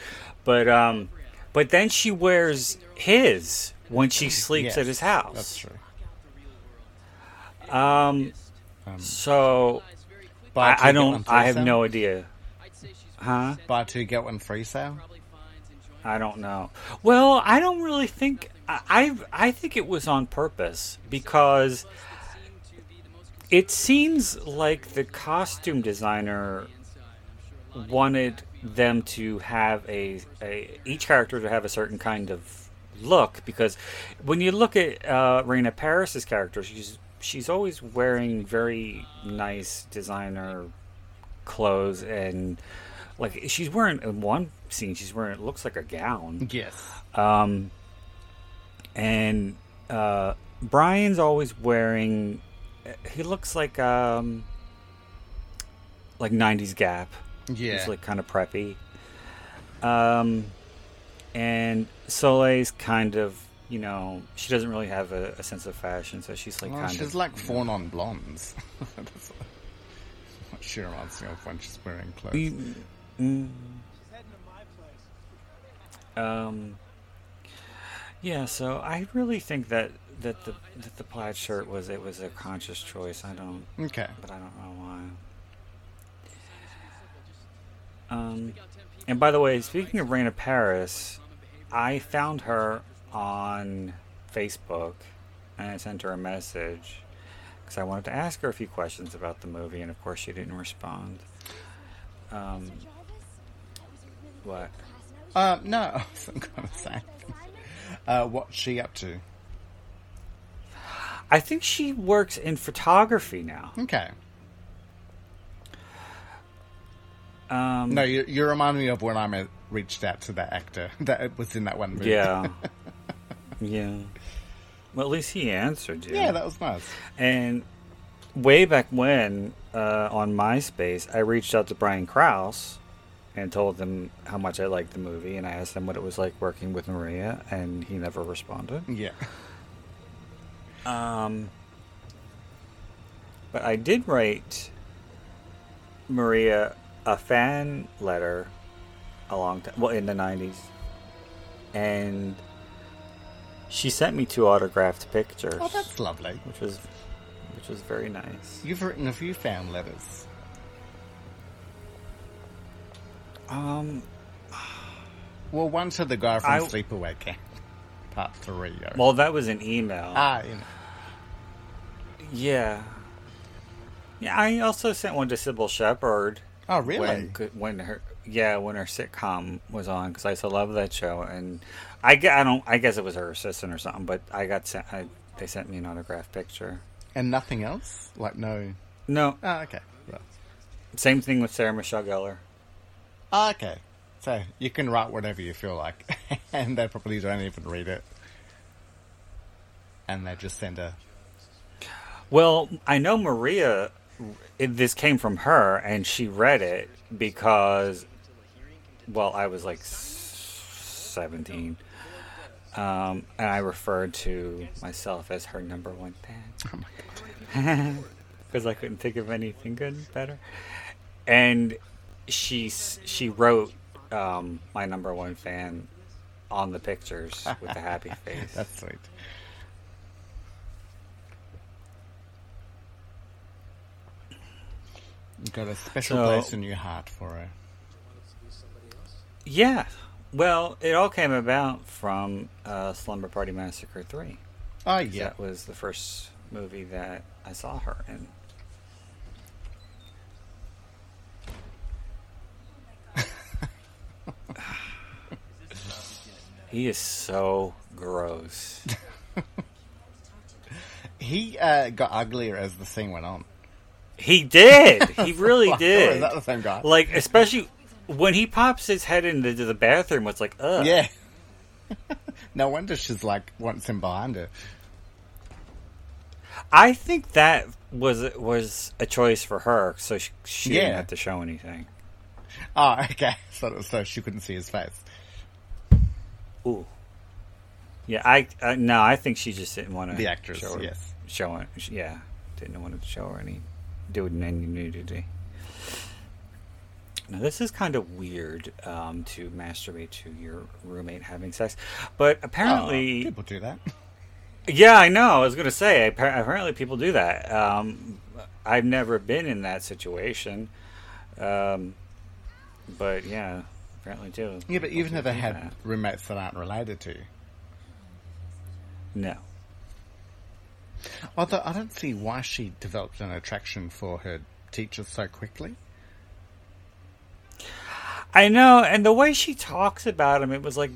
But um, but then she wears his when she sleeps Yes, at his house. That's true. Um, so Buy two, I, I don't. I have sale? no idea. Huh? Buy two get one free sale. I don't know. Well, I don't really think. I I, I think it was on purpose because it seems like the costume designer wanted them to have a, a each character to have a certain kind of look because when you look at uh, Raina Paris's character, she's she's always wearing very nice designer clothes and like she's wearing in one scene she's wearing it looks like a gown Yes. um, and uh, Brian's always wearing. He looks like um, like '90s Gap. Yeah. He's like kind of preppy. Um, and Soleil's kind of, you know, she doesn't really have a, a sense of fashion, so she's like Well, kind she's of like fawn on blondes. That's what she reminds me of when she's wearing clothes. Mm, mm, um, yeah, so I really think that that the that the plaid shirt was it was a conscious choice. I don't, Okay. but I don't know why. Um, and by the way, speaking of Raina Paris, I found her on Facebook and I sent her a message because I wanted to ask her a few questions about the movie, and of course she didn't respond. Um, what? Uh, no, I wasn't going to say. Uh, what's she up to? I think she works in photography now. Okay. Um, No, you, you remind me of when I met, reached out to that actor that was in that one movie. Yeah. yeah. Well, at least he answered you. yeah, that was nice. And way back when, uh, on MySpace, I reached out to Brian Krause and told him how much I liked the movie, and I asked him what it was like working with Maria, and he never responded. Yeah. Um, but I did write Maria a fan letter a long time, well, in the 90s. And she sent me two autographed pictures, Oh, that's lovely. which was which was very nice. You've written a few fan letters. Um, Well, one to the guy from I- Sleepaway Camp, part three. well, that was an email. ah, you know. yeah. Yeah, I also sent one to Cybill Shepherd. Oh, really? When, when her yeah when her sitcom was on because I used to love that show and I, gue- I don't I guess it was her assistant or something but I got sent I, they sent me an autograph picture. And nothing else? Like, no. No, Oh, okay. Right. same thing with Sarah Michelle Gellar. Ah, okay. So you can write whatever you feel like, and they probably don't even read it, and they just send a. Well, I know Maria. This came from her, and she read it because, well, I was like seventeen, um, and I referred to myself as her number one fan. Oh because I couldn't think of anything good better. And she she wrote um, my number one fan on the pictures with a happy face. That's sweet. You got a special So- place in your heart for her. Yeah. Well, it all came about from uh, Slumber Party Massacre 3. Oh yeah. That was the first movie that I saw her in. he is so gross. He uh, got uglier as the scene went on. He did. He really Is did. that the same guy? Like, especially when he pops his head into the bathroom, it's like, ugh. yeah. no wonder she's like wants him behind her. I think that was was a choice for her, so she, she didn't have to show anything. Oh, okay. So, so she couldn't see his face. Ooh. Yeah, I, I no, I think she just didn't want to. The actress, show her, yes. show it. Yeah, didn't want to show her any, do any nudity. Now this is kind of weird um, to masturbate to your roommate having sex, but Oh, apparently, people do that. yeah, I know. I was gonna say apparently people do that. Um, I've never been in that situation, um, but yeah, apparently too. Yeah, but People you've never had that. roommates that aren't related to you. no. Although I don't see why she developed an attraction for her teachers so quickly. I know, and the way she talks about him, it was like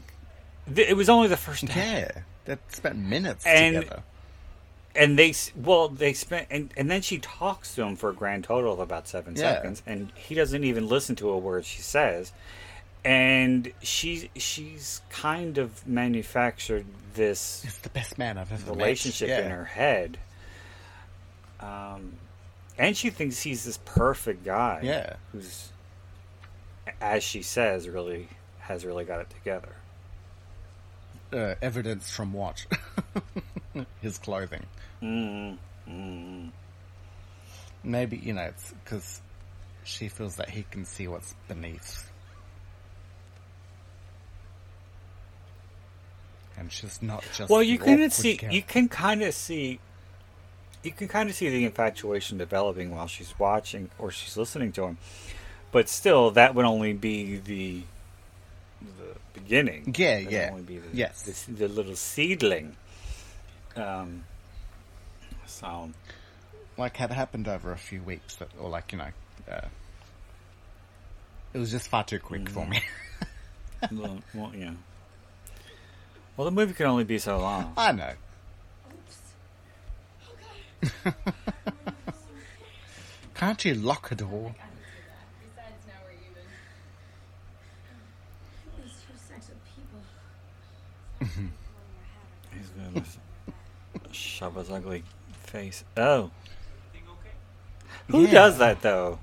it was only the first day, Yeah, they spent minutes And- together. And they well they spent and, and then she talks to him for a grand total of about seven Yeah. seconds, and he doesn't even listen to a word she says, and she's she's kind of manufactured this it's the best man I've ever relationship Yeah. in her head, um, and she thinks he's this perfect guy, Yeah. who's as she says really has really got it together. Uh, evidence from what? His clothing. Mm, mm. Maybe you know it's because she feels that he can see what's beneath, and she's not just. Well, you can see, girl. you can kind of see, you can kind of see the infatuation developing while she's watching or she's listening to him. But still, that would only be the the beginning. Yeah, That would yeah. only be the, Yes. the, the little seedling. Um. So like had happened over a few weeks, that, or like you know, uh, it was just far too quick for me. well, well, yeah. Well, the movie can only be so long. I know. Can't you lock a door? Besides, now we're even. These two sets of people. He's gonna shove his ugly face. Oh. Who Yeah. does that though?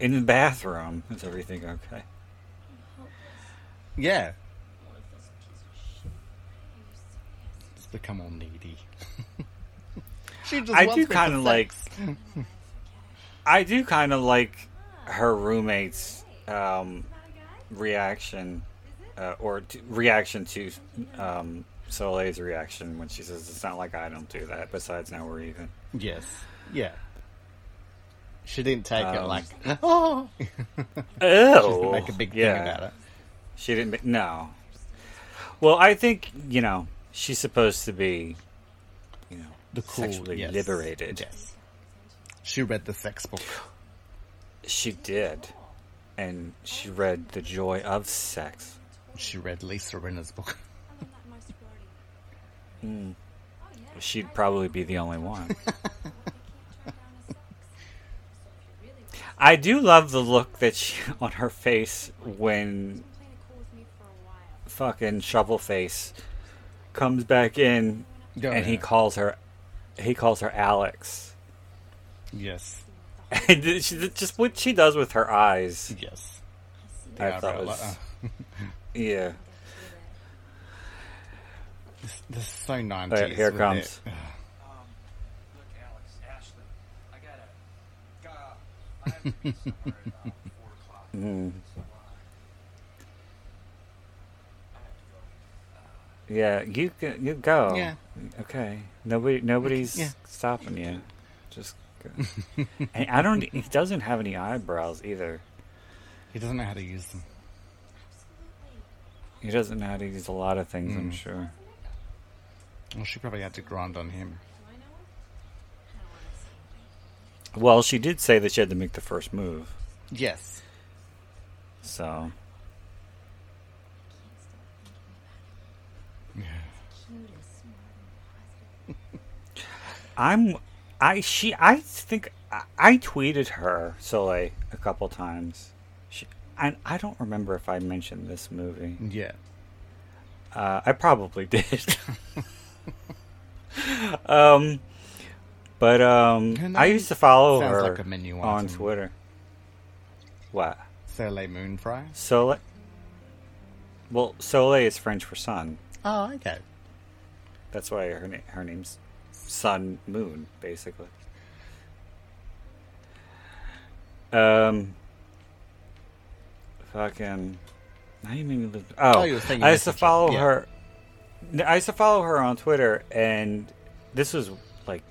In the bathroom, is everything okay? Yeah. It's become all needy. she just I do kind of like. I do kind of like her roommate's um, reaction, uh, or t- reaction to um, Soleil's reaction when she says, "It's not like I don't do that." Besides, now we're even. Yes. Yeah. She didn't take it Um, like, oh. she didn't make a big thing about it. She didn't. No. Well, I think you know she's supposed to be, you know, The cool, sexually yes. liberated. Yes. She read the sex book. She did, and she read the joy of sex. She read Lisa Rinna's book. She'd probably be the only one. I do love the look that she on her face when fucking shovel face comes back in Oh, and he calls her he calls her Alex. Yes. And she, just what she does with her eyes. Yes. I thought was- uh, Yeah. This, this is so 90s. Alright, here comes. it. Um, look, Alex, Ashley, I gotta, I have to be somewhere at four o'clock. Mm. So, uh, I have to go. Yeah, you can, you go. Yeah. Okay. Nobody nobody's Yeah. stopping you. Just and I don't. He doesn't have any eyebrows either. He doesn't know how to use them. He doesn't know how to use a lot of things. I'm Mm. sure. Well, she probably had to grind on him. Well, she did say that she had to make the first move. Yes. So Yeah. I'm. I she. I think I, I tweeted her Soleil a couple times. She, I I don't remember if I mentioned this movie. Yeah. Uh, I probably did. um, but um, I used to follow her like on. Twitter. What? Soleil Moon Frye. Soleil. Well, Soleil is French for sun. Oh, okay. That's why her na- her name's Sun Moon, basically. Um. Fucking. Now you made me live. Oh, Oh, I used to follow Yeah. her. I used to follow her on Twitter, and this was like,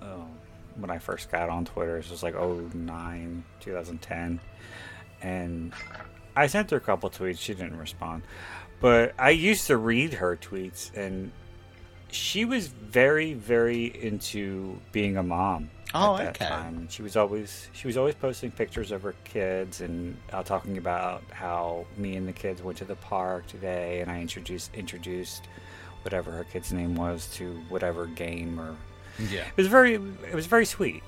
oh, when I first got on Twitter. This was like 09, 2010, and I sent her a couple tweets. She didn't respond, but I used to read her tweets, and she was very, very into being a mom. Oh, okay. time. She was always she was always posting pictures of her kids and uh, talking about how me and the kids went to the park today, and I introduced introduced whatever her kid's name was to whatever game or Yeah. it was very it was very sweet.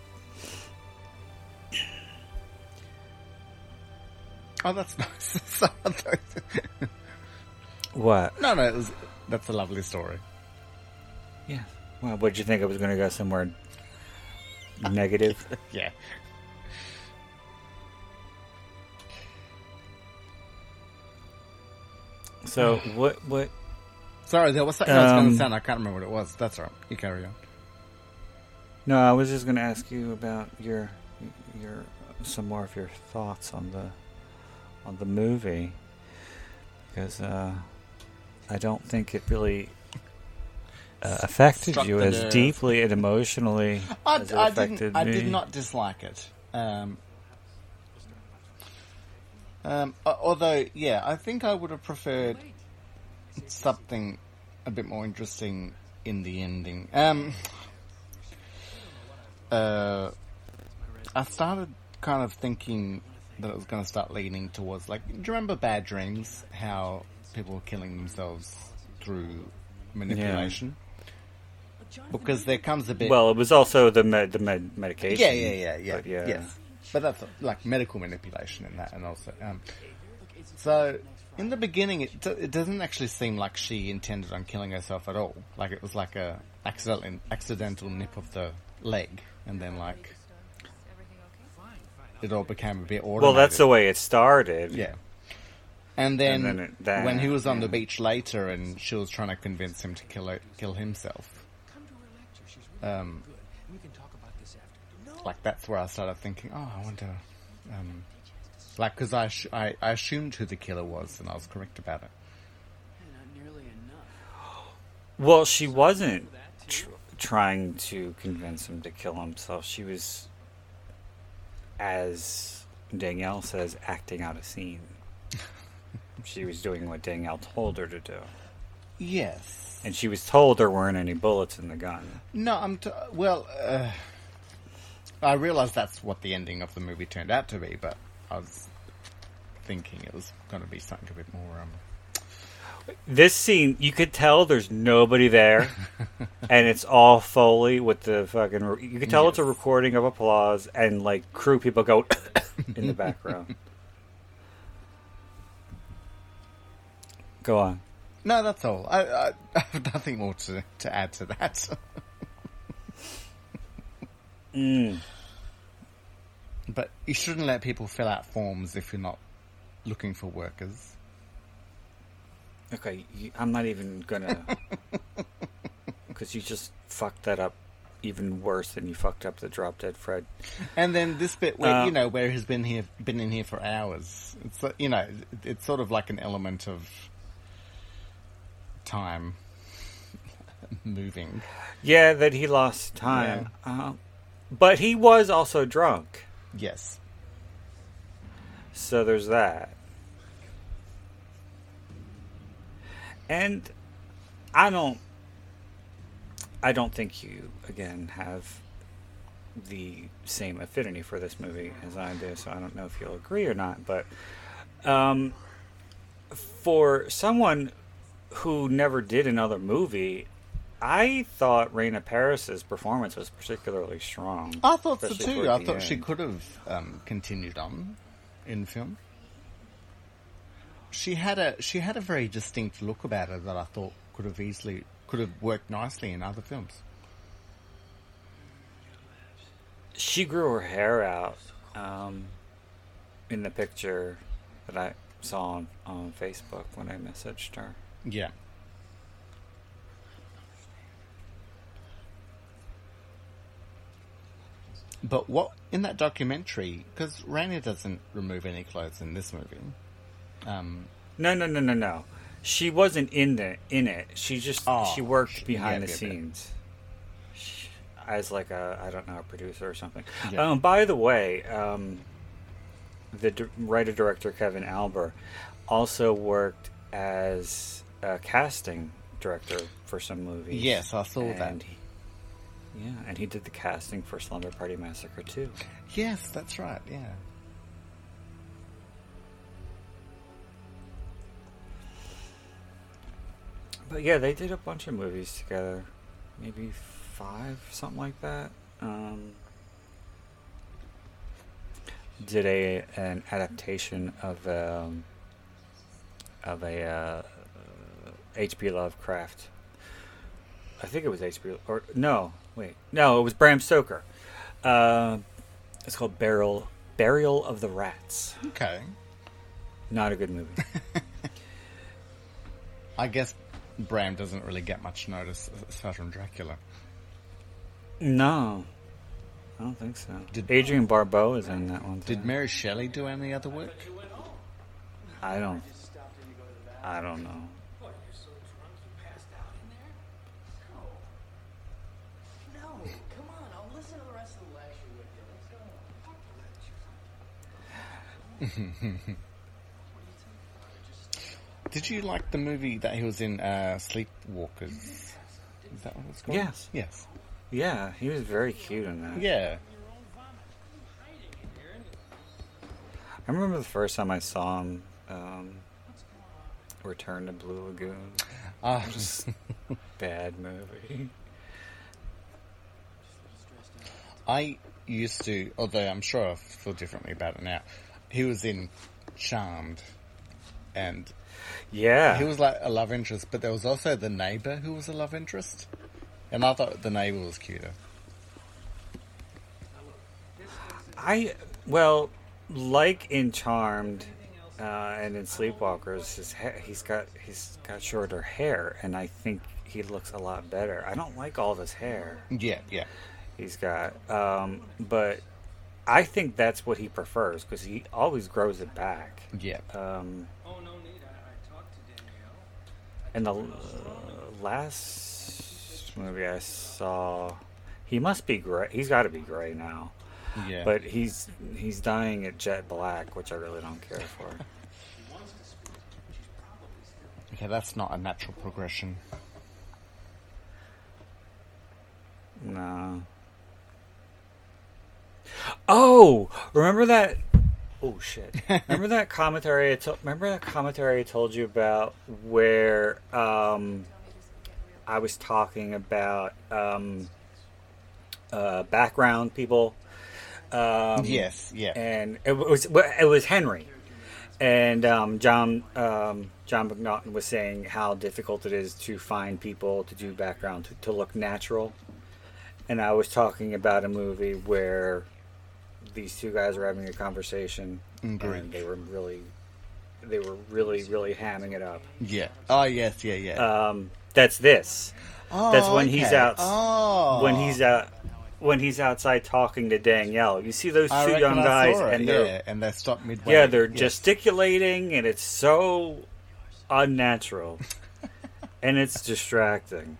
Oh, that's nice. What? no, no, it was, that's a lovely story. Yeah. Well, what did you think I was going to go somewhere negative? Yeah. So what what Sorry, there was something I was going Um, to sound. I can't remember what it was. That's all right. You carry on. No, I was just going to ask you about your your some more of your thoughts on the on the movie because uh, I don't think it really uh, affected you as nerve. deeply and emotionally I, as it I affected didn't. I did not dislike it. Um, um, although, yeah, I think I would have preferred something a bit more interesting in the ending. Um, uh, I started kind of thinking that it was going to start leaning towards like. Do you remember Bad Dreams? How people were killing themselves through manipulation. Because there comes a bit. Well, it was also the med the med medication. Yeah, yeah, yeah, yeah, But yeah. Yes, but that's like medical manipulation in that, and also, um, so in the beginning, it do- it doesn't actually seem like she intended on killing herself at all. Like it was like a accidental accidental nip of the leg, and then like it all became a bit automated. Well, that's the way it started. Yeah. And then, And then it- that- when he was on the beach later, and she was trying to convince him to kill her, kill himself. Um, like that's where I started thinking, oh, I wonder, um, like because I, sh- I I assumed who the killer was, and I was correct about it. Not nearly enough. Well, she wasn't tr- trying to convince him to kill himself. She was, as Danielle says, acting out a scene. she was doing what Danielle told her to do. Yes. And she was told there weren't any bullets in the gun. No, I'm t- well. Uh, I realized that's what the ending of the movie turned out to be, but I was thinking it was going to be something a bit more. Um, This scene, you could tell there's nobody there, and it's all Foley with the fucking. re- You could tell it's a recording of applause, and like crew people go in the background. Go on. No, that's all. I, I, I have nothing more to, to add to that. Mm. but you shouldn't let people fill out forms if you're not looking for workers. Okay, you, I'm not even gonna. Because you just fucked that up even worse than you fucked up the drop dead Fred. And then this bit where Uh, you know where he's been here, been in here for hours. It's uh, you know, it's sort of like an element of time moving. Yeah, that he lost time. Uh, but he was also drunk, Yes. so there's that. And I don't I don't think you again have the same affinity for this movie as I do, so I don't know if you'll agree or not, but um for someone who never did another movie, I thought Raina Paris's performance was particularly strong. I thought so too. I thought she could have um, continued on in film. She had a she had a very distinct look about her that I thought could have easily could have worked nicely in other films. she grew her hair out um, in the picture that I saw on, on Facebook when I messaged her. Yeah. But what in that documentary? Because Raina doesn't remove any clothes in this movie. Um, No, no, no, no, no. She wasn't in the in it. She just Oh, she worked behind yeah, the scenes She- as like a I don't know a producer or something. Yeah. Um, by the way, um, the d- writer director Kevin Alber also worked as a casting director for some movies. Yes, I saw that. And he- yeah, and he did the casting for Slumber Party Massacre too. yes, that's right. Yeah. But yeah, they did a bunch of movies together, maybe five, something like that. Um, did a an adaptation of um, of a uh, H.P. Lovecraft. I think it was H.P. or no, wait, no, it was Bram Stoker. Uh, it's called Burial Burial of the Rats. Okay. Not a good movie. I guess Bram doesn't really get much notice aside from Dracula. No, I don't think so. Did- Adrienne Barbeau is in that one? Did. Mary Shelley do any other work? I don't. I don't know. What, you're so drunk you passed out in there? No. No, come on, I'll listen to the rest of the lecture with you. Let's go. Did you like the movie that he was in, uh, Sleepwalkers? Is that what it's called? Yes. Yes. Yeah, he was very cute in that. Yeah. I remember the first time I saw him. Um, Return to Blue Lagoon. Ah, Bad movie. I used to, although I'm sure I feel differently about it now. He was in Charmed, and Yeah. he was like a love interest, but there was also the neighbor who was a love interest, and I thought the neighbor was cuter. I well, like in Charmed, uh, and in Sleepwalkers, his ha- he's got he's got shorter hair, and I think he looks a lot better. I don't like all this hair. Yeah, yeah, he's got. Um, but I think that's what he prefers because he always grows it back. yeah. Um, Oh, no need. I, I talked to Danielle. and the uh, last movie I saw, he must be gray. He's got to be gray now. Yeah. But he's he's dying at jet black, which I really don't care for. okay, that's not a natural progression. No. Oh, remember that? Oh shit! Remember that commentary? I to, remember that commentary I told you about where um, I was talking about um, uh, background people. Um, yes, yeah. and it was it was Henry, and um, John um, John McNaughton was saying how difficult it is to find people to do background to, to look natural, and I was talking about a movie where these two guys were having a conversation, great. and they were really they were really really hamming it up. yeah. Oh, yes, yeah, yeah. Um, that's this. oh, that's when he's out- Oh. When he's out. When he's outside talking to Danielle, you see those I two young guys, and they're yeah, and they stop midway. Yeah, they're Yes. gesticulating, and it's so unnatural, and it's distracting.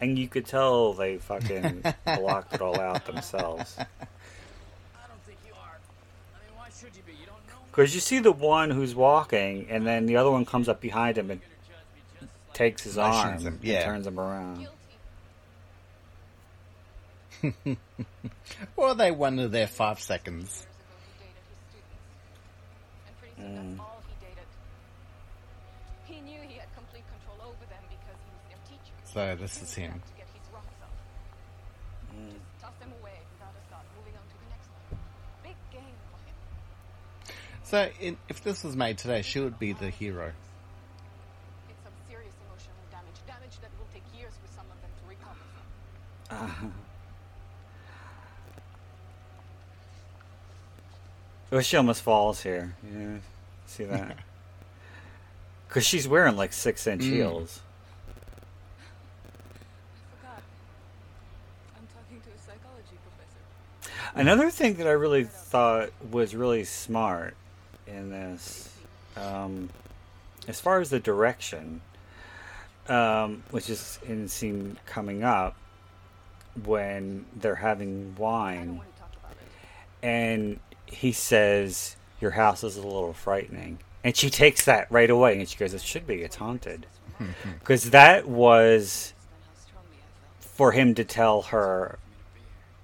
And you could tell they fucking blocked it all out themselves. I don't think you are. I mean, why should you be? You don't know. Because you see the one who's walking, and then the other one comes up behind him and You're gonna judge me just like takes his arm him, and yeah. turns him around. Guilty. Well, they wanted their five seconds. Years Big this is him. So in, if this was made today, she would be the hero. It's some serious emotional damage. Damage that will take years for some of them to recover from. Oh, she almost falls here. Yeah, see that? Because she's wearing like six inch Mm. heels. I forgot. I'm talking to a psychology professor. Another thing that I really thought was really smart in this, um, as far as the direction, um, which is in the scene coming up when they're having wine, and he says, "Your house is a little frightening," and she takes that right away, and she goes, "It should be. It's haunted," because that was for him to tell her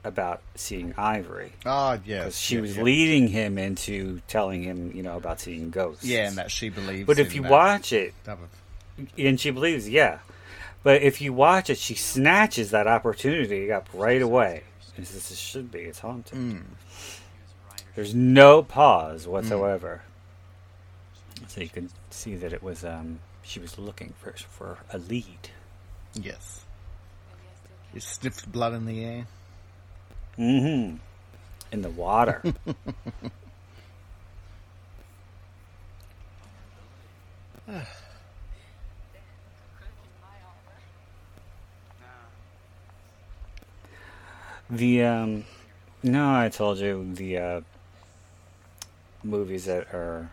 about seeing Ivory. Oh yes, she yeah, was yeah. leading him into telling him, you know, about seeing ghosts. Yeah, and that she believes. But if you watch it, and she believes, yeah. But if you watch it, she snatches that opportunity up right away. And says, "This should be. It's haunted." Mm. There's no pause whatsoever. So you can see that it was. Um, she was looking for for a lead. yes, he sniffed blood in the air. Mm-hmm. In the water. the um, no, I told you the uh, movies that are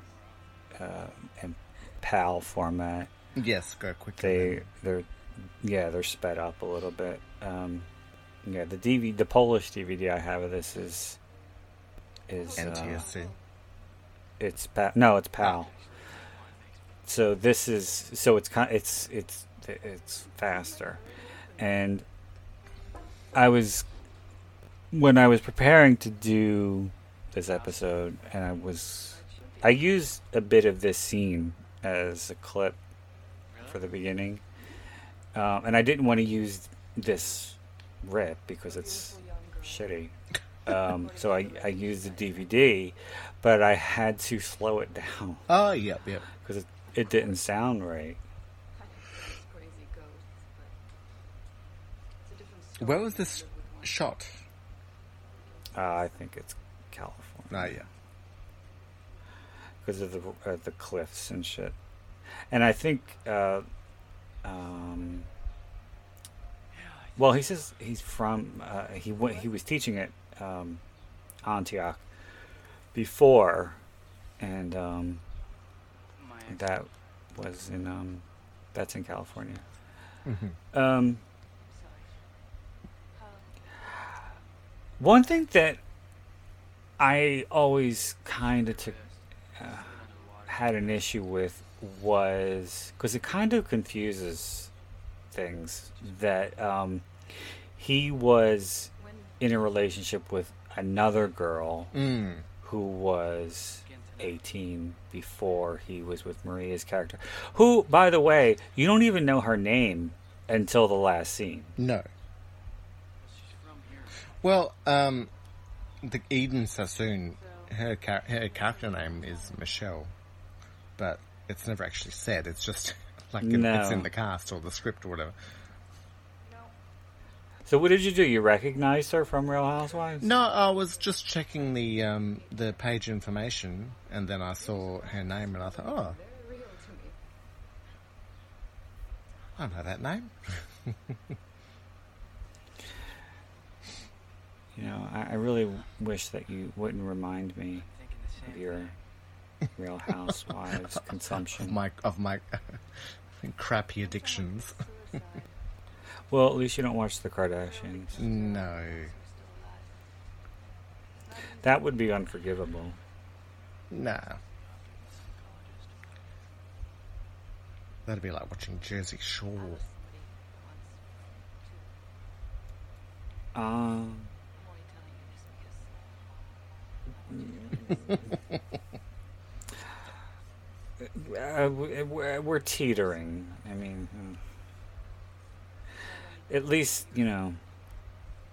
uh, in PAL format. Yes, go quickly. They they're yeah they're sped up a little bit. Um, yeah, the DVD, the Polish DVD I have of this is is uh, NTSC. it's PAL. No, it's PAL. So this is so it's kind it's it's it's faster, and I was when I was preparing to do this episode, and I was I used a bit of this scene as a clip for the beginning, um, and I didn't want to use this rip because it's shitty. Um, so I, I used the DVD, but I had to slow it down Oh, yep, yep. because it, it didn't sound right. Crazy ghosts, but it's a different story. Where was this shot? Uh, I think it's California Oh, yeah. because of the uh, the cliffs and shit. And I think, uh, um, well, he says he's from. Uh, he went. He was teaching at um, Antioch before, and um, that was in um, that's in California. Mhm. Um, one thing that I always kind of took uh, had an issue with was because it kind of confuses things that um, he was in a relationship with another girl Mm. who was 18 before he was with Maria's character. Who, by the way, you don't even know her name until the last scene. No. She's from here. Well, um, the Eden Sassoon, her char- her character name is Michelle, but it's never actually said. It's just like in, it's in the cast or the script or whatever. So what did you do? You recognized her from Real Housewives? No, I was just checking the um, the page information, and then I saw her name, and I thought, oh, Very real to me. I know that name. You know, I, I really wish that you wouldn't remind me of your. Real Housewives Of consumption. my of my crappy addictions. Well, at least you don't watch the Kardashians. No. That would be unforgivable. Nah. That'd be like watching Jersey Shore. Um. uh, we- we're, we're teetering. I mean, hmm. At least you know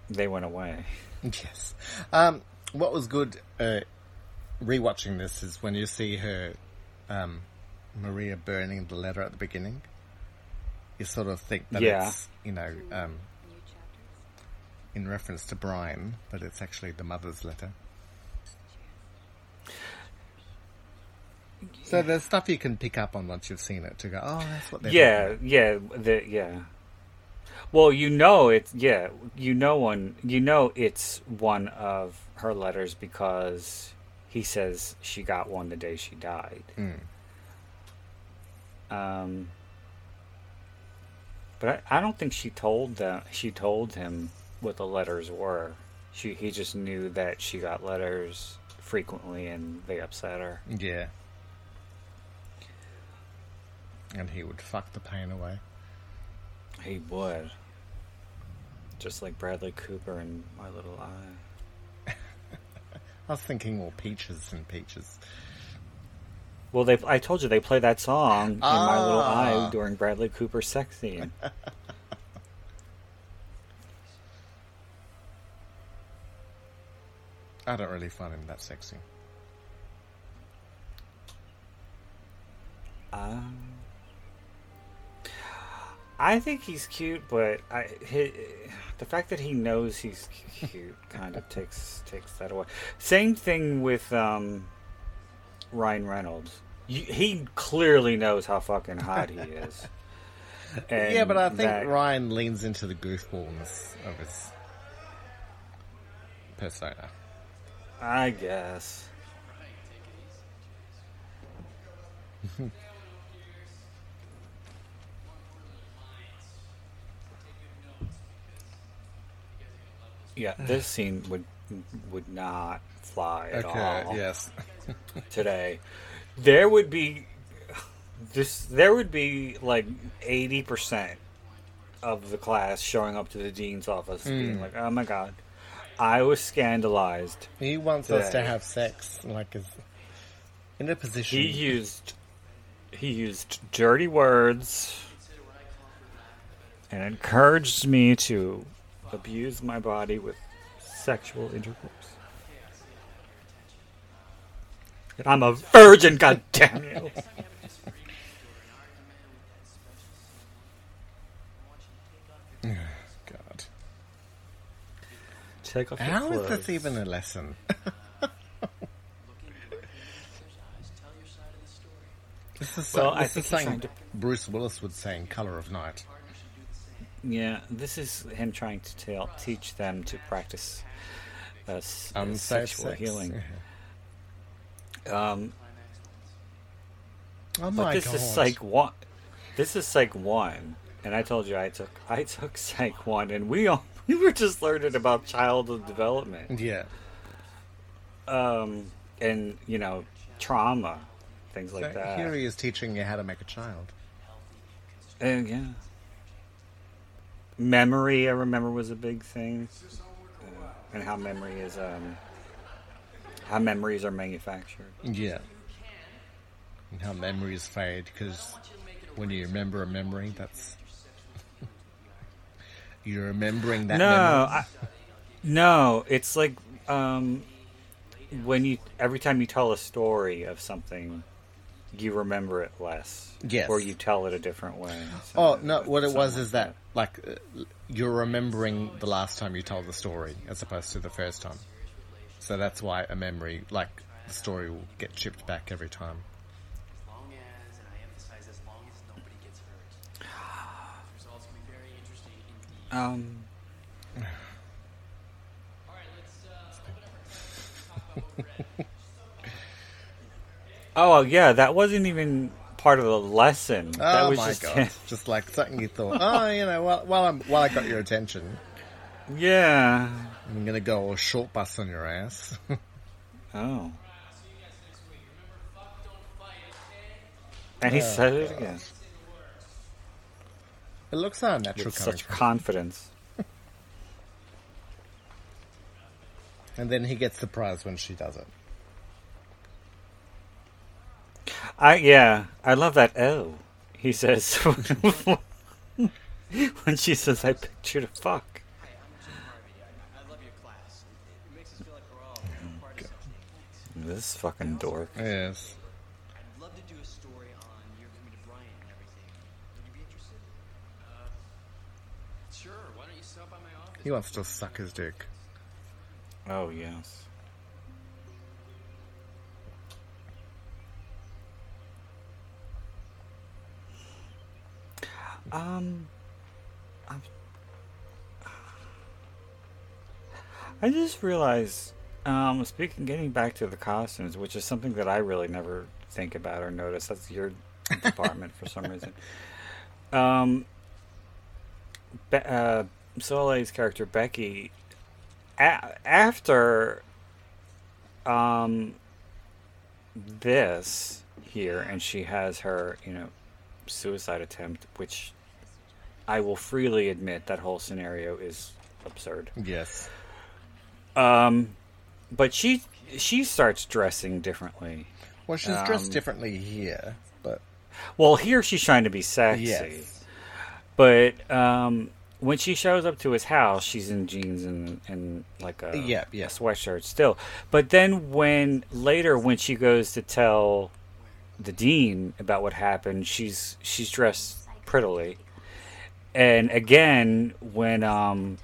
they went away. Yes. Um, what was good uh, rewatching this is when you see her, um, Maria burning the letter at the beginning. You sort of think that Yeah. it's, you know, um, in reference to Brian, but it's actually the mother's letter. So there's stuff you can pick up on once you've seen it to go, oh, that's what they're Yeah, yeah, the, yeah. Well, you know it's yeah, you know one, you know it's one of her letters because he says she got one the day she died. Mm. Um, but I, I don't think she told them. She told him what the letters were. She he just knew that she got letters frequently and they upset her. Yeah. And he would fuck the pain away. He would. Just like Bradley Cooper in My Little Eye. I was thinking more peaches and peaches. Well, they I told you they play that song in My Little Ah. Eye during Bradley Cooper's sex scene. I don't really find him that sexy. Um, I think he's cute, but I the fact that he knows he's cute kind of takes takes that away. Same thing with um, Ryan Reynolds. You, he clearly knows how fucking hot he is. And yeah, but I think that- Ryan leans into the goofballness of his persona. I guess. yeah, this scene would would not fly at Okay, all yes. today. There would be this. There would be like eighty percent of the class showing up to the dean's office, being Mm. like, "Oh my god, I was scandalized." He wants us to have sex, like, as, in a position. He used he used dirty words and encouraged me to abuse my body with sexual intercourse. And I'm a virgin, god damn you. God. Take off How is this even a lesson? this is, Well, so, I think is something to- Bruce Willis would say in Color of Night. Yeah, this is him trying to tell, teach them to practice uh, uh, sexual sex. healing. Um, Oh but my this god. is psych one. This is psych one, and I told you I took I took psych one, and we all we were just learning about childhood development, Yeah. um, and you know trauma, things like So that. Here he is teaching you how to make a child. And yeah, memory I remember was a big thing, uh, and how memory is um, how memories are manufactured. Yeah. And how memories fade, because when you remember a memory, that's. You're remembering that no, memory. I, no, it's like um, when you every time you tell a story of something, you remember it less. Yes. or you tell it a different way. Oh no! What it was is that like uh, you're remembering the last time you told the story as opposed to the first time. So that's why a memory, like the story, will get chipped back every time. As long as, and I emphasize as long as nobody gets hurt. The results will be very interesting indeed. Um, Alright, let's uh, open up our talk about what we read. Oh yeah, that wasn't even part of the lesson. that oh was my just god! Just like something you thought. Oh, you know, while while, I'm, while I got your attention, yeah. I'm gonna go a short bus on your ass. Oh. And he oh, said it again it looks unnatural with such from. confidence. and then he gets surprised when she does it. I yeah, I love that. Oh, he says when she says, "I pictured a fuck." I love your class. It makes us feel like we're all a part of something. This fucking dork. Yes. I'd love to do a story on your coming to Bryant and everything. Would you be interested? Uh, sure. Why don't you stop by my office? He wants to suck his dick. Oh yes. Um, I'm, I just realized, um, speaking, getting back to the costumes, which is something that I really never think about or notice. That's your department for some reason. Um, Be- uh, Soleil's character Becky, a- after, um, this here, and she has her, you know, suicide attempt, which I will freely admit that whole scenario is absurd. Yes. Um, but she she starts dressing differently. Well, she's dressed Um, differently here, but Well, here she's trying to be sexy, yes. but um, when she shows up to his house, she's in jeans and, and like a, Yeah, yeah. a sweatshirt still. But then when later when she goes to tell the dean about what happened, she's she's dressed prettily. And again, when um,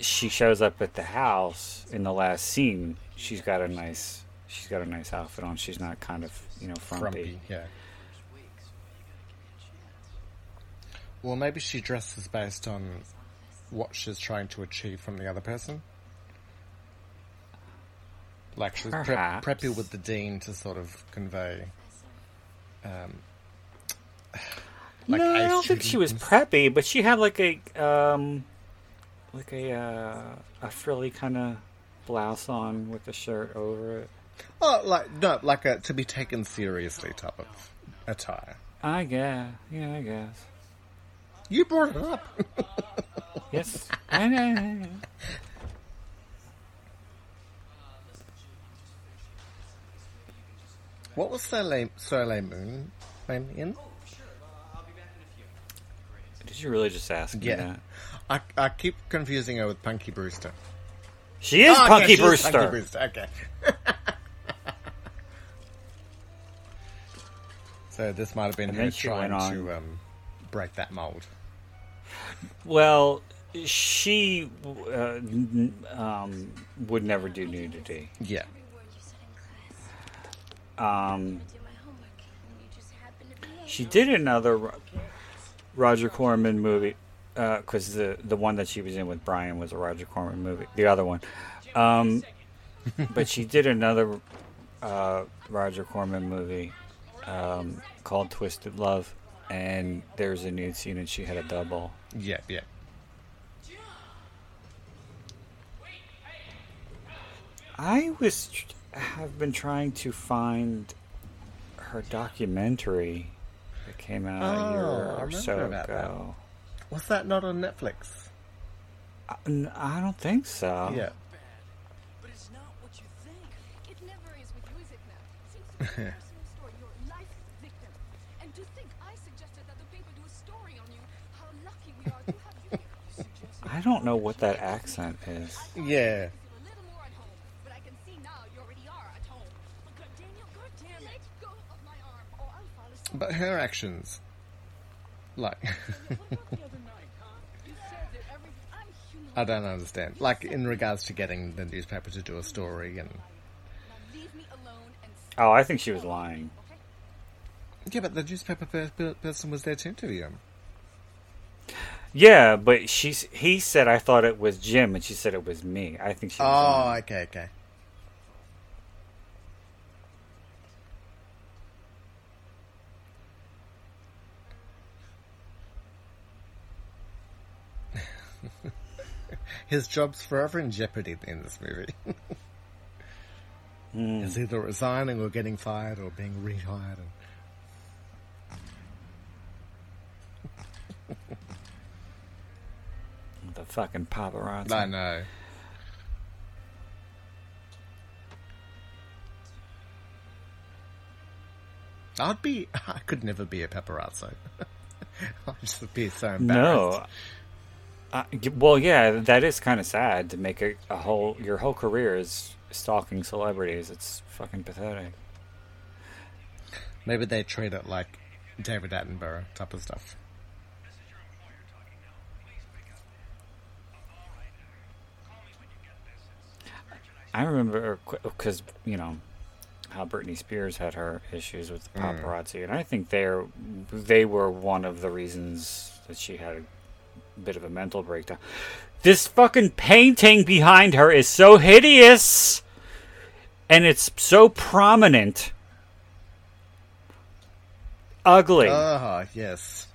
she shows up at the house in the last scene, she's got a nice she's got a nice outfit on. She's not kind of you know frumpy. Frumpy, yeah. Well, maybe she dresses based on what she's trying to achieve from the other person. Like she's prep, Perhaps. preppy with the dean to sort of convey. Um, like no, I don't think she was preppy, but she had like a um, like a uh, a frilly kind of blouse on with a shirt over it. Oh, like no, like a to be taken seriously type of attire. I guess, yeah, I guess. You brought it up. Yes, I know, I know. what was Soleil, Soleil Moon name in? You really just ask me Yeah. that? I, I keep confusing her with Punky Brewster. She is Oh, Punky Brewster. Punky Brewster. Okay. so this might have been And her trying to um, break that mold. Well, she uh, um, would never do nudity. Yeah. Um, she did another Roger Corman movie because the the one that she was in with Brian was a Roger Corman movie. The other one, um, but she did another uh, Roger Corman movie um, called Twisted Love, and there's a nude scene, and she had a double. Yeah, yeah. I was have been trying to find her documentary came out a oh, year Oh, I or so about that. ago. Was that not on Netflix? I, n- I don't think so. Yeah. But it's not know what that accent is. never But her actions, like, The other night, huh? You said that everything. I'm human. I don't understand. Like, in regards to getting the newspaper to do a story and. Leave me alone and Oh, I think she was lying. Yeah, but the newspaper per- per- person was there to interview him. Yeah, but she's he said I thought it was Jim, and she said it was me. I think she was Oh, lying. okay, okay. His job's forever in jeopardy in this movie. Hmm. He's either resigning or getting fired or being rehired. And... The fucking paparazzi. I know. I'd be. I could never be a paparazzo. I'd just be so embarrassed. No. Uh, well, yeah, that is kind of sad to make a, a whole your whole career is stalking celebrities. It's fucking pathetic. Maybe they treat it like David Attenborough type of stuff. I remember uh, because uh, you know how Britney Spears had her issues with the paparazzi, and I think they're they were one of the reasons that she had a bit of a mental breakdown. This fucking painting behind her is so hideous, and it's so prominent, ugly. Ah, yes.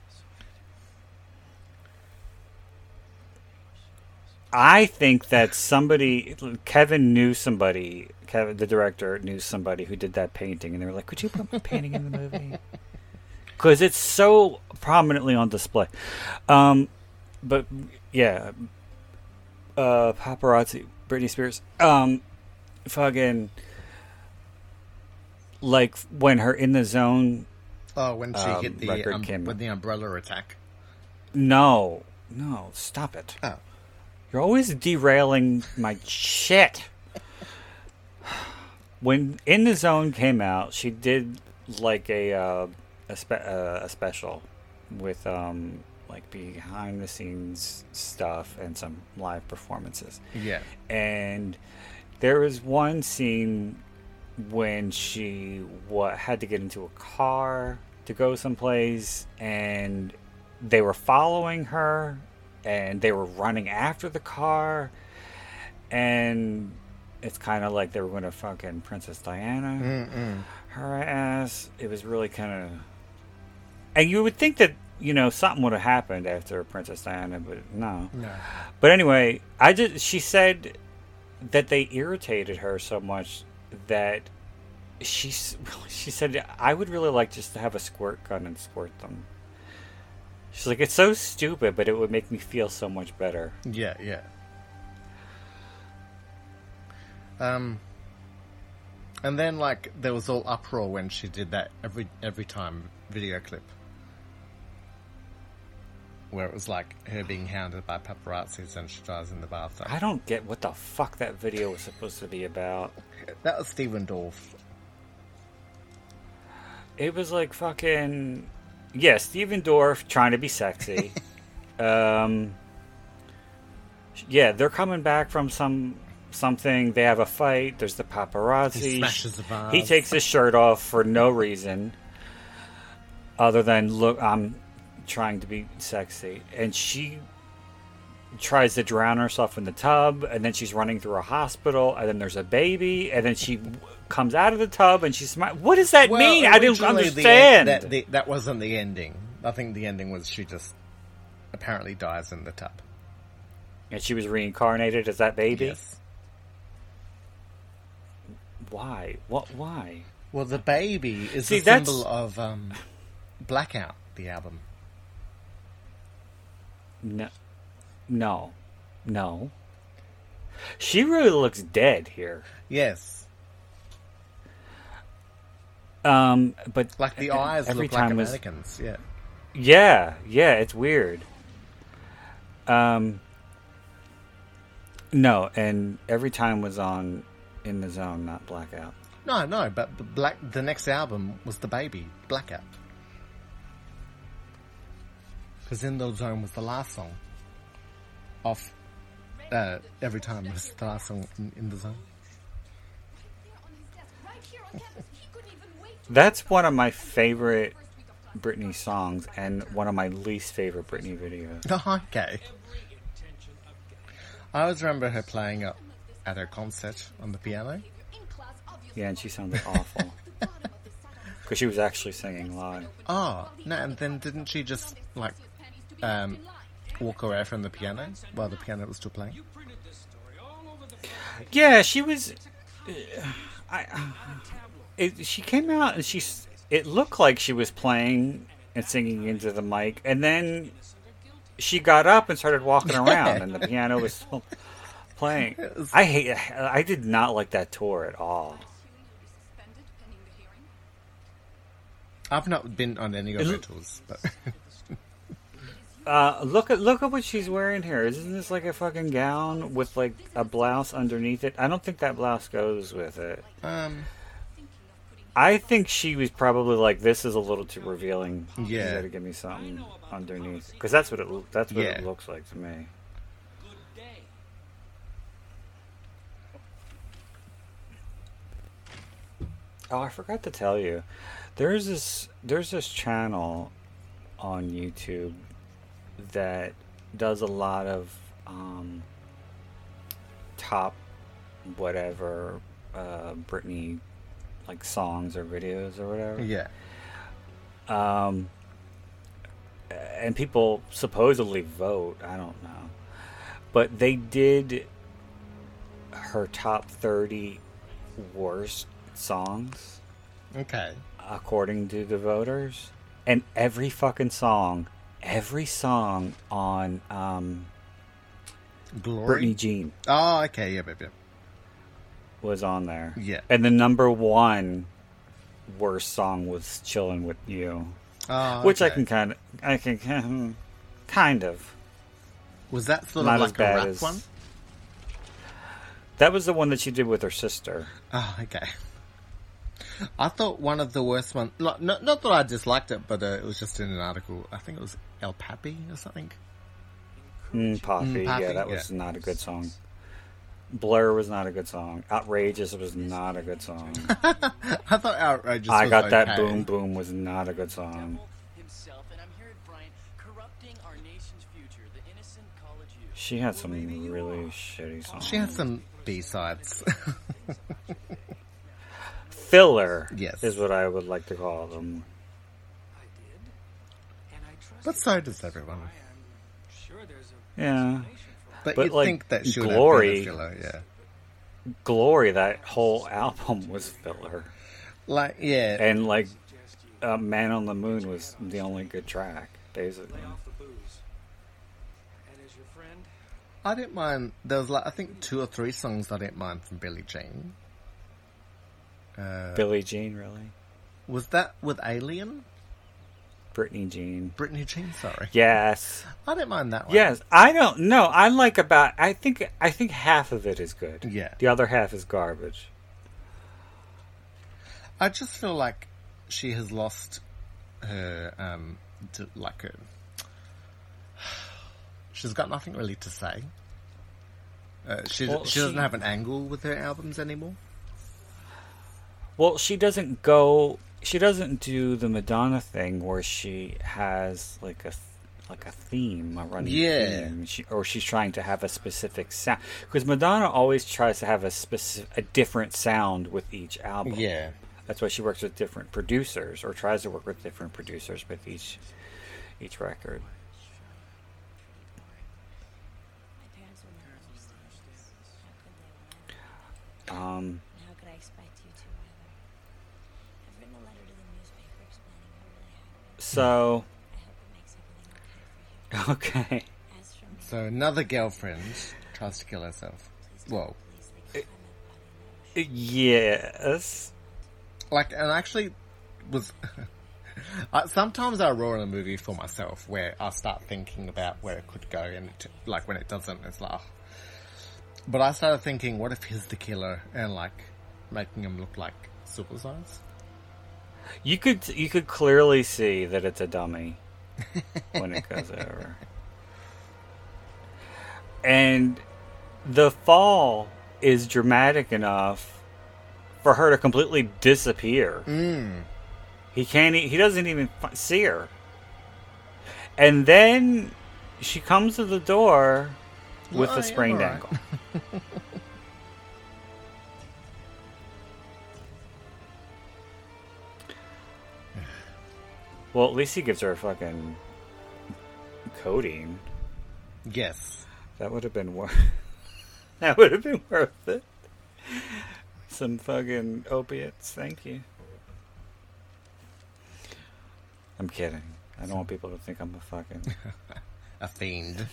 I think that somebody, Kevin knew somebody, Kevin, the director knew somebody who did that painting, and they were like, "Could you put my painting in the movie?" Because it's so prominently on display. Um, but yeah, uh, paparazzi, Britney Spears, um, fucking, like when her in the zone. Oh, when she Um, hit the record um, came- with the umbrella attack. No, no, stop it. Oh, You're always derailing my shit. When In the Zone came out, she did like a uh, a, spe- uh, a special with um like behind the scenes stuff and some live performances. yeah. And there was one scene when she what had to get into a car to go someplace and they were following her and they were running after the car and it's kind of like they were going to fucking Princess Diana Mm-mm. her ass. It was really kind of, and you would think that you know something would have happened after Princess Diana, but no. No. But anyway, I just she said that they irritated her so much that she she said I would really like just to have a squirt gun and squirt them. She's like it's so stupid, but it would make me feel so much better. Yeah, yeah. Um, and then like there was all uproar when she did that every every time video clip, where it was like her being hounded by paparazzis and she dies in the bathtub. I don't get what the fuck that video was supposed to be about. That was Stephen Dorff. It was like fucking yeah, Stephen Dorff trying to be sexy. um, yeah, they're coming back from some something. They have a fight. There's the paparazzi. He smashes a vase. He takes his shirt off for no reason, other than look. I'm trying to be sexy, and she tries to drown herself in the tub, and then she's running through a hospital, and then there's a baby, and then she comes out of the tub, and she's smi- What does that mean? I didn't the understand. end- that, the, that wasn't the ending. I think the ending was she just apparently dies in the tub. and she was reincarnated as that baby. Yes. Why? What? Why? Well, the baby is See, the that's- symbol of um, Blackout, the album. No, no, no. She really looks dead here. Yes. Um, but Like the eyes every look like time was. Yeah. yeah, yeah. It's weird. Um, no, and every time was on in the zone, not blackout. No, no, but black. The next album was the baby Blackout. Because in the zone was the last song. Off. Uh, every time was the last song in, in the zone. That's one of my favorite Britney songs and one of my least favorite Britney videos. Okay. I always remember her playing at, at her concert on the piano. Yeah, and she sounded awful because she was actually singing live. Oh, no, and then didn't she just, like, um, walk away from the piano while the piano was still playing? Yeah, she was. uh, I. It, she came out and she's. It looked like she was playing and singing into the mic, and then she got up and started walking around, and the piano was still playing. I hate. I did not like that tour at all. Suspended pending the hearing. I've not been on any of her tours, but Uh, look at look at what she's wearing here. Isn't this like a fucking gown with like a blouse underneath it? I don't think that blouse goes with it. um, I think she was probably like, "This is a little too revealing. Yeah. got to give me something underneath," because that's what it that's what it looks like to me. Good day. Oh, I forgot to tell you. There's this there's this channel on YouTube that does a lot of um, top whatever uh, Britney like songs or videos or whatever. yeah, um, and people supposedly vote. I don't know, but they did her top thirty worst songs okay, according to the voters, and every fucking song, every song on um, Glory. Britney Jean Oh, okay, yeah, baby. was on there. Yeah. and the number one worst song was "Chilling with You." Oh, which I can kind of, I can kind of. Was that sort not of like a rap as- one? That was the one that she did with her sister. Oh, okay. I thought one of the worst ones. Not, not, not that I disliked it, but uh, it was just in an article. I think it was El Papi or something. Mm, Poppy, Mm, yeah, Poppy, that was yeah. not a good song. Blur was not a good song. Outrageous was not a good song. I thought outrageous. I was got that boom boom was not a good song. himself, and I'm here at Bryant, corrupting our nation's future. The innocent college youth. She had some really shitty songs. She had some B sides. filler. Yes. is what I would like to call them. I did. And I trust but so does everyone. Sure there's a Yeah, But, But, you'd like, think that should Glory- have been a filler, yeah. Glory. That whole album was filler, Like, yeah. and like uh, Man on the Moon was the only good track, basically. lay off the booze. And as your friend, I didn't mind. There was like I think two or three songs I didn't mind from Billie Jean. Uh, Billie Jean, really. was that with Alien? Britney Jean. Britney Jean, sorry. Yes. I didn't mind that one. Yes, I don't know. I like about. I think. I think half of it is good. Yeah. The other half is garbage. I just feel like she has lost her, um, like her. She's got nothing really to say. Uh, she Well, she doesn't she- have an angle with her albums anymore. Well, she doesn't go. She doesn't do the Madonna thing where she has like a like a theme, a running Yeah. theme, she, or she's trying to have a specific sound. Because Madonna always tries to have a specific, a different sound with each album. Yeah, That's why she works with different producers, or tries to work with different producers with each each record. My parents will never understand. How could they when I Um, And how could I expect you to either? I've written a letter to the newspaper explaining how really happened. So I hope it makes everything okay for you. okay, As for me, so another girlfriend tries to kill herself. Whoa. tell Well, the police they can find my body in the ocean. yes, like, and actually was. I, sometimes I roar in a movie for myself where I start thinking about where it could go, and it, like when it doesn't, it's like. oh. But I started thinking, what if he's the killer, and like making him look like Super Size? You could you could clearly see that it's a dummy when it goes over. And the fall is dramatic enough for her to completely disappear. Mm. He can't. He doesn't even see her. And then she comes to the door with Oh, a sprained ankle. well, at least he gives her a fucking codeine. Yes. That would have been worth. that would have been worth it. Some fucking opiates, thank you. I'm kidding. I don't want people to think I'm a fucking. A fiend.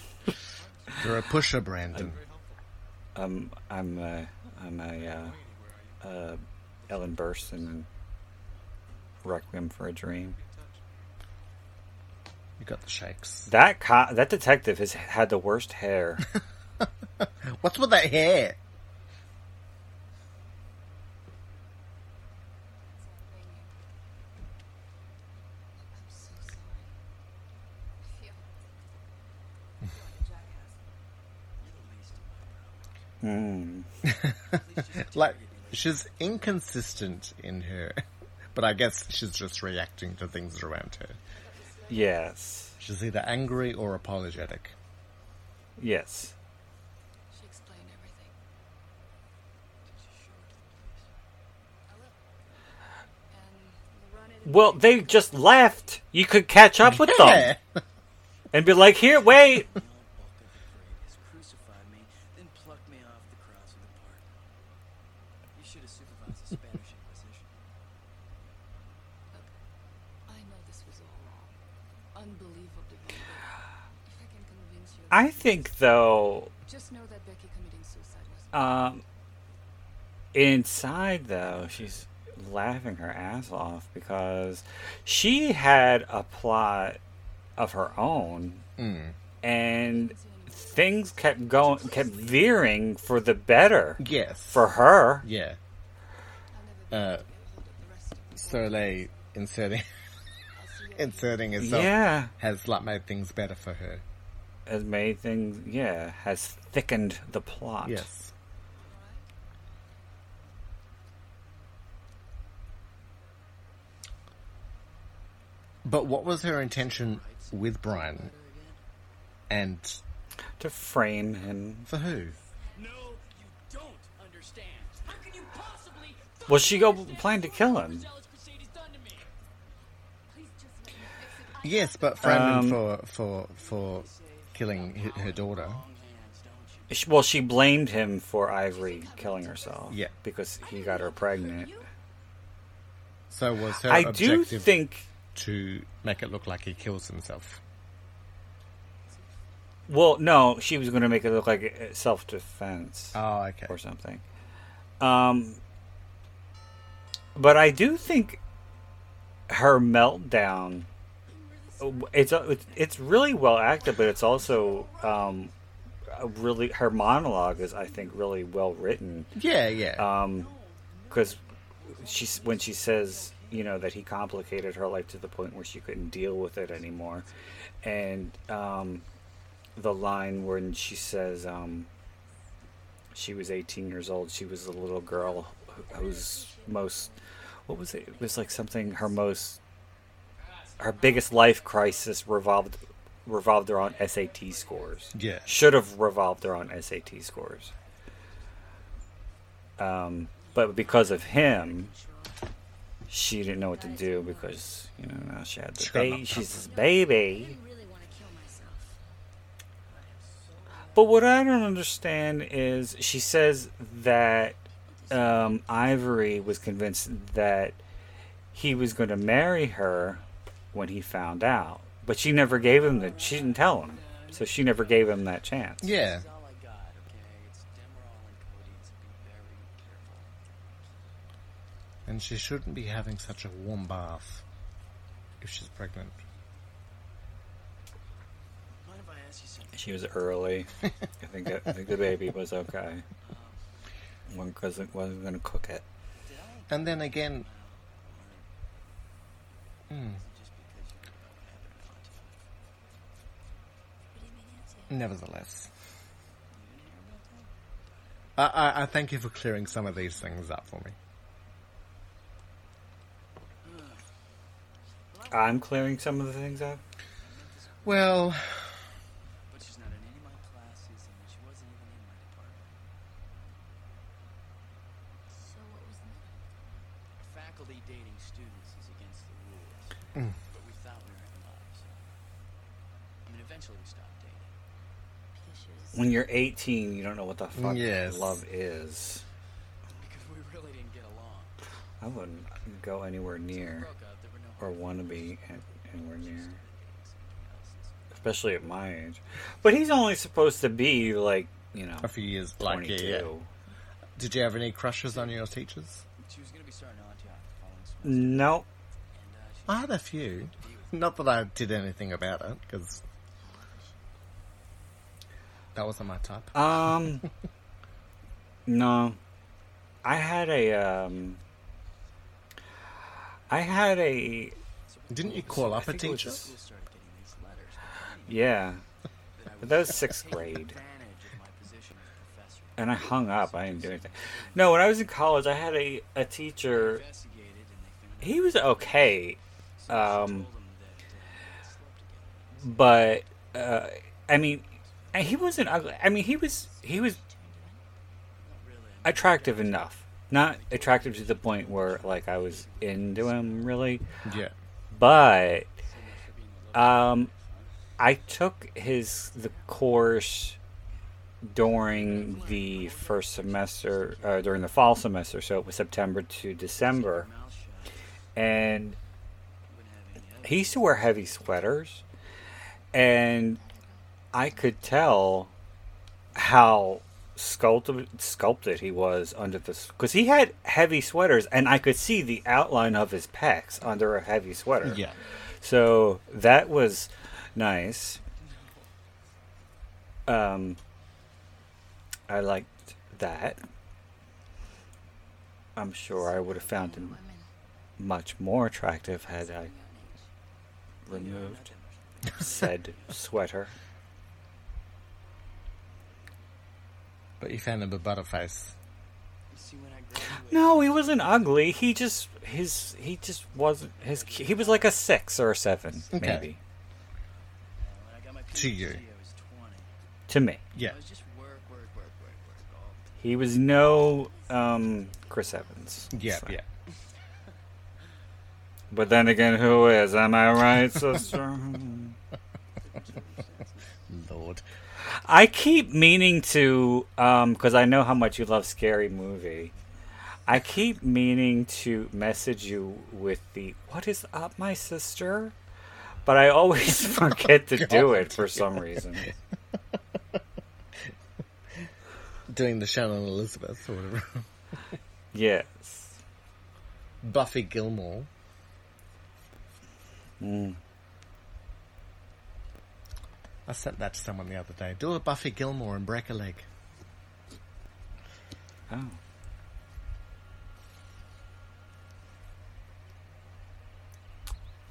You're a pusher, Brandon. Um, I'm a, I'm a uh, uh, Ellen Burstyn in Requiem for a Dream. You got the shakes. That co- that detective has had the worst hair. What's with that hair? I'm so sorry. I feel like a jackass. Hmm. Like she's inconsistent in her, but I guess she's just reacting to things around her. Yes. She's either angry or apologetic. Yes. She explained everything. I will. And we'll run it. Well, they just left. You could catch up with them and be like, "Here, wait." The bulk of the parade has crucified me, then plucked me off the cross of the park. You should have supervised the Spanish Inquisition. I know this was all wrong. Unbelievably wrong. but If I can convince you. I think though, Just know that Becky committing suicide was. um, inside though, she's laughing her ass off because she had a plot of her own, Mm. and things kept going, kept veering for the better Yes. for her. Yeah. I'll Uh, be able to hold up the rest of the Soleil inserting I'll see you inserting herself Yeah, has like made things better for her. Has made things. Yeah, has thickened the plot. Yes. But what was her intention with Brian? And to frame him. for who? No, you don't understand. How can you possibly? Well, she go plan to kill him. Zealous crusade has done to me. Please just let me fix it. I Yes, but frame him Um, for for for killing her daughter. Long hands, don't you? Sh- Well, she blamed him for Ivory killing herself. Yeah. because he got her pregnant. So was her I do think. to make it look like he kills himself? Well, no, she was going to make it look like self defense Oh, okay. or something. Um, but I do think her meltdown. It's it's- it's really well acted, but it's also um, really her monologue is I think really well written. Yeah, yeah. um because she's when she says you know that he complicated her life to the point where she couldn't deal with it anymore and um the line when she says um she was 18 years old she was a little girl who- whose most what was it it was like something her most her biggest life crisis revolved revolved around SAT scores yeah. should have revolved around SAT scores. Um, but because of him, she didn't know what to do because you know now she had the baby. She's up. this baby. I really want to kill myself. But what I don't understand is she says that um, Ivory was convinced that he was going to marry her when he found out, but she never gave him the. She didn't tell him, so she never gave him that chance. Yeah. It's all I got, okay? It's Demerol and codeine, so be very careful. And she shouldn't be having such a warm bath if she's pregnant. Mind if I ask you something? She was early. I think I think the baby was okay. One cousin wasn't going to cook it. And then again, hmm, just because you don't have it contact? What do you mean, Nancy? Nevertheless. I, I, I thank you for clearing some of these things up for me. I'm clearing some of the things up. Well, But she's not in any of my classes, and she wasn't even in my department. So what was the matter? Faculty dating students is against the rules. Mm. But we thought we were in love, so. I mean, eventually we stopped dating. When you're 18, you don't know what the fuck Yes. love is. Because we really didn't get along. I wouldn't go anywhere near Broke up, no or want to be anywhere near, especially at my age. But he's only supposed to be like, you know, A few years, like, 22. yeah, yeah. Did you have any crushes on your teachers? She was gonna be starting on the following semester. Nope. And uh, I had a few. Not that I did anything about it, because that wasn't my top. Um, no, I had a um, I had a Didn't you call up a think was teacher? just- school started getting these letters yeah, that but that was sixth grade, advantage of my position as professor. and I hung up. I didn't do anything. No, when I was in college, I had a a teacher. Investigated and they found He was okay, um, she told him that they slept together. but uh, I mean, and he wasn't ugly. I mean, he was he was Not really. I mean, attractive enough. Not attractive to the point where like I was into him really, Yeah. but um, I took his the course during the first semester uh, during the fall semester, so it was September to December, and Wouldn't have any other. he used to wear heavy sweaters, and I could tell how sculpted sculpted he was under this because he had heavy sweaters, and I could see the outline of his pecs under a heavy sweater. Yeah. So that was nice. Um, I liked that. I'm sure I would have found him much more attractive had I removed said sweater. But you found him a butterface. See, when I graduated, No, he wasn't ugly. He just his he just wasn't his. He was like a six or a seven, Okay. maybe when I got my To you. I was 20. to me. Yeah. I was just work, work, work, work, work. All He was no um, Chris Evans. Yeah, So- yeah. But then again, who is? Am I right, sister? I keep meaning to, because I know how much you love Scary Movie. I keep meaning to message you with the "What is up, my sister?" But I always forget to do it for some reason. Doing the Shannon Elizabeth or whatever. Yes. Buffy Gilmore. Mm. I sent that to someone the other day. Do a Buffy Gilmore and break a leg. Oh.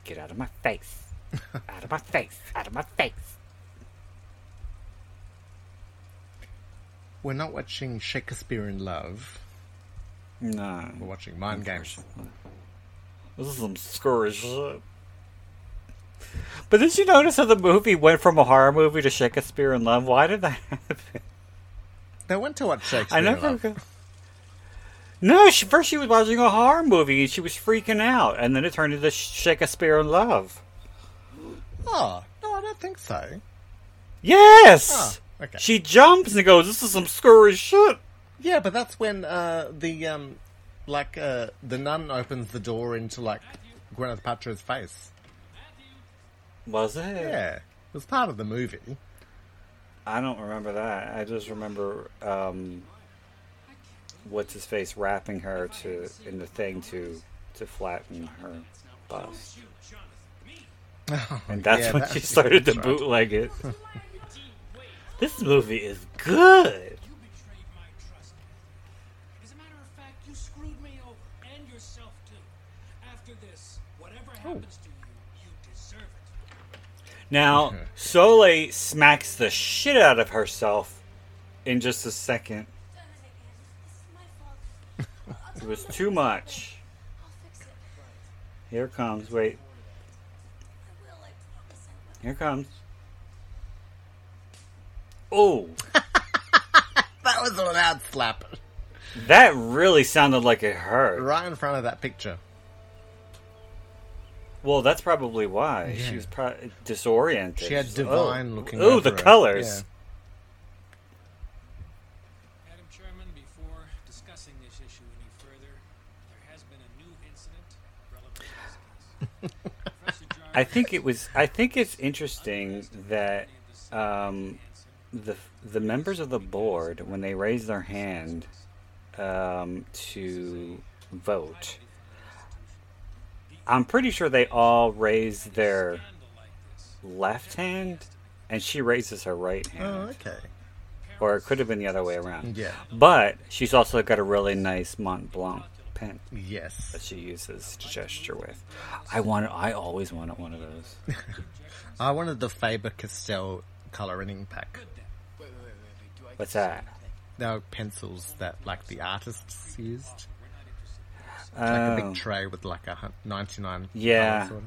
Get out of my face. out of my face. Out of my face. We're not watching Shakespeare in Love. No. We're watching Mind Games. This is some shit. But did you notice how the movie went from a horror movie to Shakespeare in Love? Why did that happen? They went to watch Shakespeare I in never. Go- no, she, first she was watching a horror movie and she was freaking out, and then it turned into Shakespeare in Love. Oh, no, I don't think so. Yes. Oh, okay. She jumps and goes, "This is some screwy shit." Yeah, but that's when uh, the um, like uh, the nun opens the door into like Gwyneth Paltrow's face. Was it? Yeah, it was part of the movie. I don't remember that. I just remember um, what's his face wrapping her to in the thing to to flatten her bust, and that's Yeah, when that- she started to bootleg it. this movie is good. You betrayed my trust. As a matter of fact, you screwed me over and yourself too. After this, whatever happens to you, you deserve it. Now Soleil smacks the shit out of herself in just a second. This is my fault. It was too much. I'll fix it. Here comes. Wait, I will, I promise I will. here comes. Oh, That was a loud slap that really sounded like it hurt. right in front of that picture. Well, that's probably why yeah. she was pro- disoriented. She had oh, divine oh. looking. Ooh, the her. colors. Yeah. I think it was. I think it's interesting that um, the the members of the board, when they raise their hand um, to vote, I'm pretty sure they all raise their left hand, and she raises her right oh, hand. Oh, okay. Or it could have been the other way around. Yeah. But she's also got a really nice Mont Blanc pen Yes. that she uses to gesture with. I wanted. I always wanted one of those. I wanted the Faber Castell coloring pack. What's that? They were pencils that like the artists used. Like Oh, a big tray with like a 99 Yeah. sort of.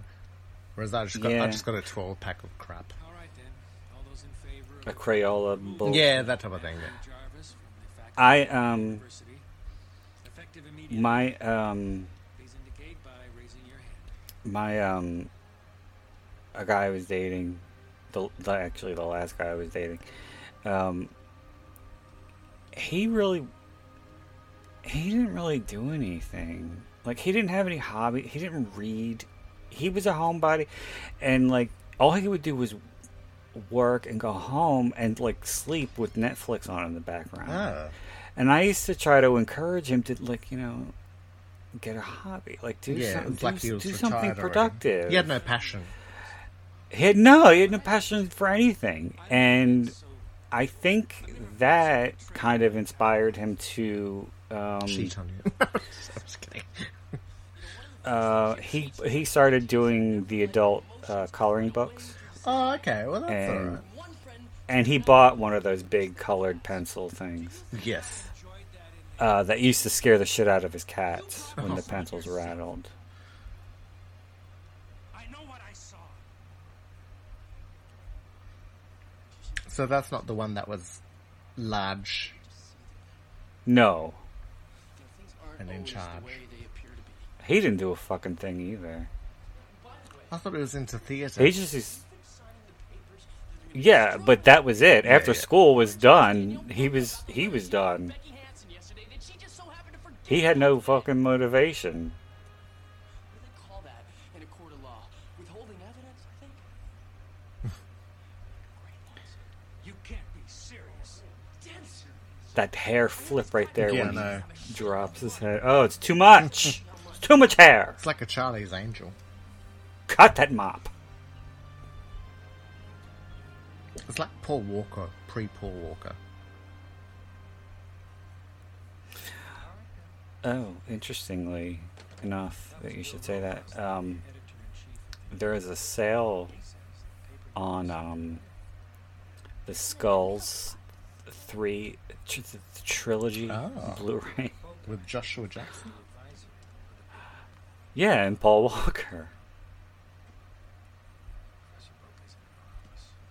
Whereas I just got I just got a 12 pack of crap. All right then. All those in favor a Crayola bull. Yeah, that type of thing. Yeah. Jarvis from the faculty I of um University. Effective immediately. my um by raising your hand. my um a guy I was dating the, the actually the last guy I was dating um he really he didn't really do anything. Like he didn't have any hobby he didn't read. He was a homebody and like all he would do was work and go home and like sleep with Netflix on in the background. Ah. and I used to try to encourage him to like you know get a hobby like do, Yeah, some, do, like he was do something productive. He had no passion. he had no he had no passion for anything. And I think that kind of inspired him to um, Cheat on you. I'm just kidding. uh, he he started doing the adult uh, coloring books Oh, okay. Well, that's And- alright. and he bought one of those big colored pencil things Yes. uh, that used to scare the shit out of his cats when the pencils rattled. I know what I saw. So that's not the one that was large No, and in charge. the they appear to be. he didn't do a fucking thing either. I thought it was into theatre. He just is. Yeah, but that was it. After yeah. school was done, he was he was done. Becky Hansen yesterday. Did she just so happen to forget? He had no fucking motivation. What do they call that in a court of law? Withholding evidence, I think. You can't be serious. Dead serious. That hair flip right there Yeah, when no. Drops his head. Oh, it's too much. it's too much hair. It's like a Charlie's Angel. Cut that mop. It's like Paul Walker, pre Paul Walker. Oh, interestingly enough that you should say that. Um, there is a sale on um, the Skulls three tr- the trilogy Oh. Blu-ray. With Joshua Jackson? Yeah, and Paul Walker.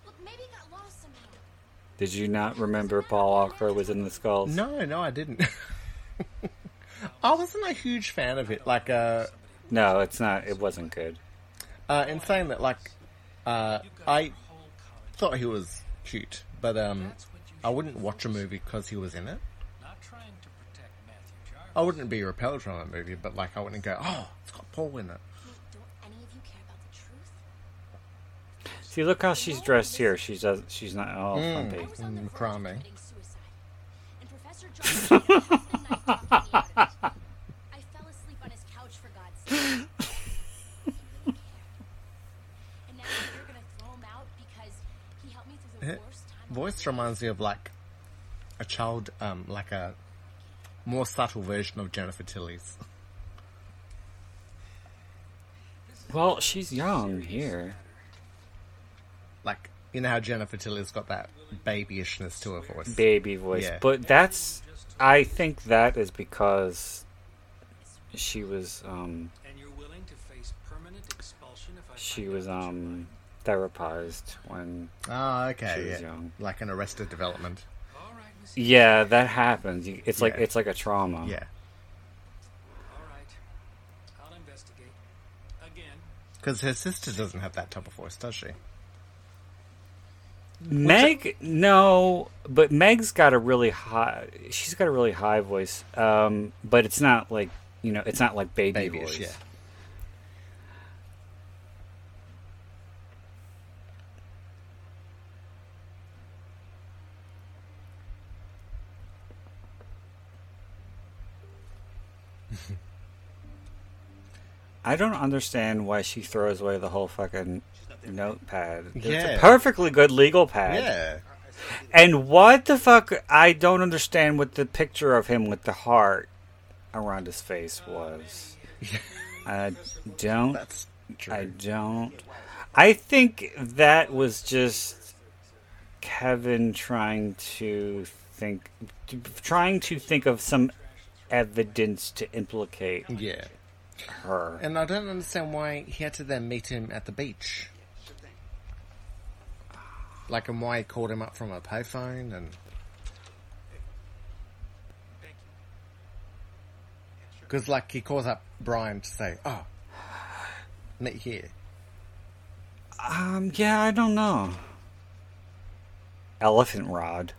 Look, maybe it got lost somehow. Did you not remember Paul Walker was in the Skulls? No, no, I didn't. I wasn't a huge fan of it. Like, uh, No, it's not. It wasn't good. uh, in saying that, like, uh, I thought he was cute, but um, I wouldn't watch a movie because he was in it. Not trying to protect Matthew Jarvis. I wouldn't be repelled from that movie, but like, I wouldn't go, oh, it's got Paul in it. Wait, don't any of you care about the truth? See, look how she's dressed here. She's does. She's not all Mm. frumpy. I was on the Mm, verge crummy. committing suicide. And Professor Johnson passed the night talking me out of it. I fell asleep on his couch for God's sake. He really cared. And now you're gonna throw him out because he helped me through the worst time. Voice reminds me of like a child, um, like a more subtle version of Jennifer Tilly's. Well, she's young here. Like, you know how Jennifer Tilly's got that babyishness to her voice. baby voice. Yeah. But that's I think that is because she was um And you're willing to face permanent expulsion if I she was out that you're um therapized when Ah, okay, She was yeah, young. like an Arrested Development. All right, yeah that happens it's like Yeah. it's like a trauma Yeah, All right. I'll investigate. Again. because her sister doesn't have that type of voice, does she? meg no but meg's got a really high she's got a really high voice um but it's not like you know it's not like baby Babyish, voice yeah. I don't understand why she throws away the whole fucking notepad. It's a perfectly good legal pad. Yeah. And what the fuck? I don't understand what the picture of him with the heart around his face was. I don't. That's true. I don't. I think that was just Kevin trying to think, trying to think of some evidence to implicate yeah. Her. And I don't understand why he had to then meet him at the beach. Like, and why he called him up from a payphone and. Because, like, he calls up Brian to say, oh, meet here. Um, yeah, I don't know. Elephant Rod.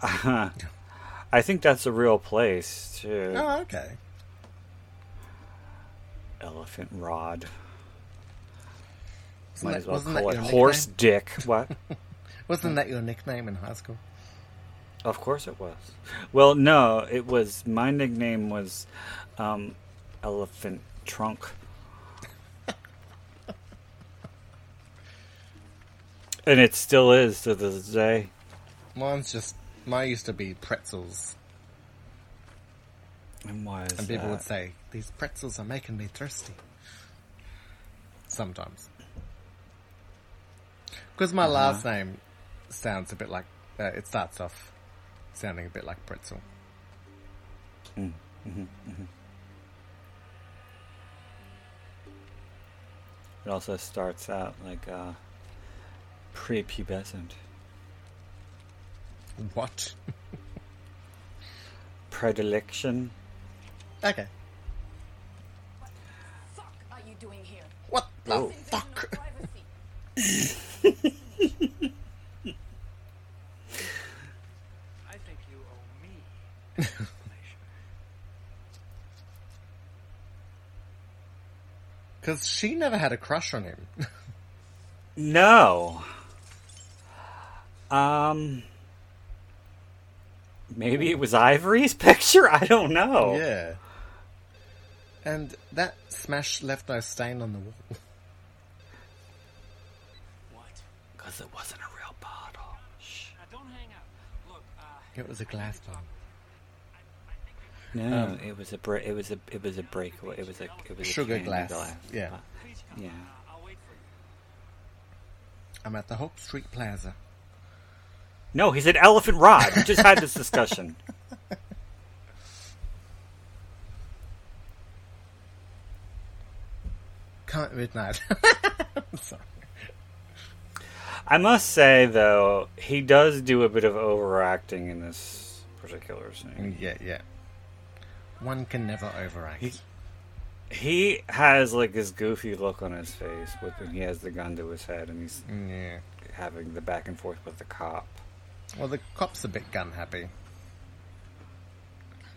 I think that's a real place too. Oh, okay. Elephant Rod. Might that- as well call it Horse nickname? Dick. What? Wasn't that your nickname in high school? Of course it was. Well, no, it was. My nickname was um, Elephant Trunk. and it still is to this day. Mine's just. Mine used to be pretzels. And why is And people that? would say, these pretzels are making me thirsty. Sometimes. Because my Uh-huh. last name sounds a bit like. Uh, it starts off sounding a bit like pretzel. It also starts out like uh, prepubescent. What? Predilection. Okay. fuck are you doing here? What the Oh. fuck? Privacy. I think you owe me an explanation. Because she never had a crush on him. No. Um. Maybe it was Ivory's picture? I don't know. yeah. And that smash left no stain on the wall. what? Because it wasn't a real bottle. Shh. Now don't hang out. Look, uh, It was a glass bottle. No, Um, it was a bre- it was a it was a breakaway. It was a it was Sugar candy glass. Yeah. please. Yeah. Uh, I'll wait for you. I'm at the Hope Street Plaza. No, he said elephant rod. We just had this discussion. Come at midnight. Sorry. I must say though, he does do a bit of overacting in this particular scene. Mm, yeah, yeah. One can never overact. He- He has like this goofy look on his face with when he has the gun to his head and he's yeah. having the back and forth with the cop. Well, the cop's a bit gun happy.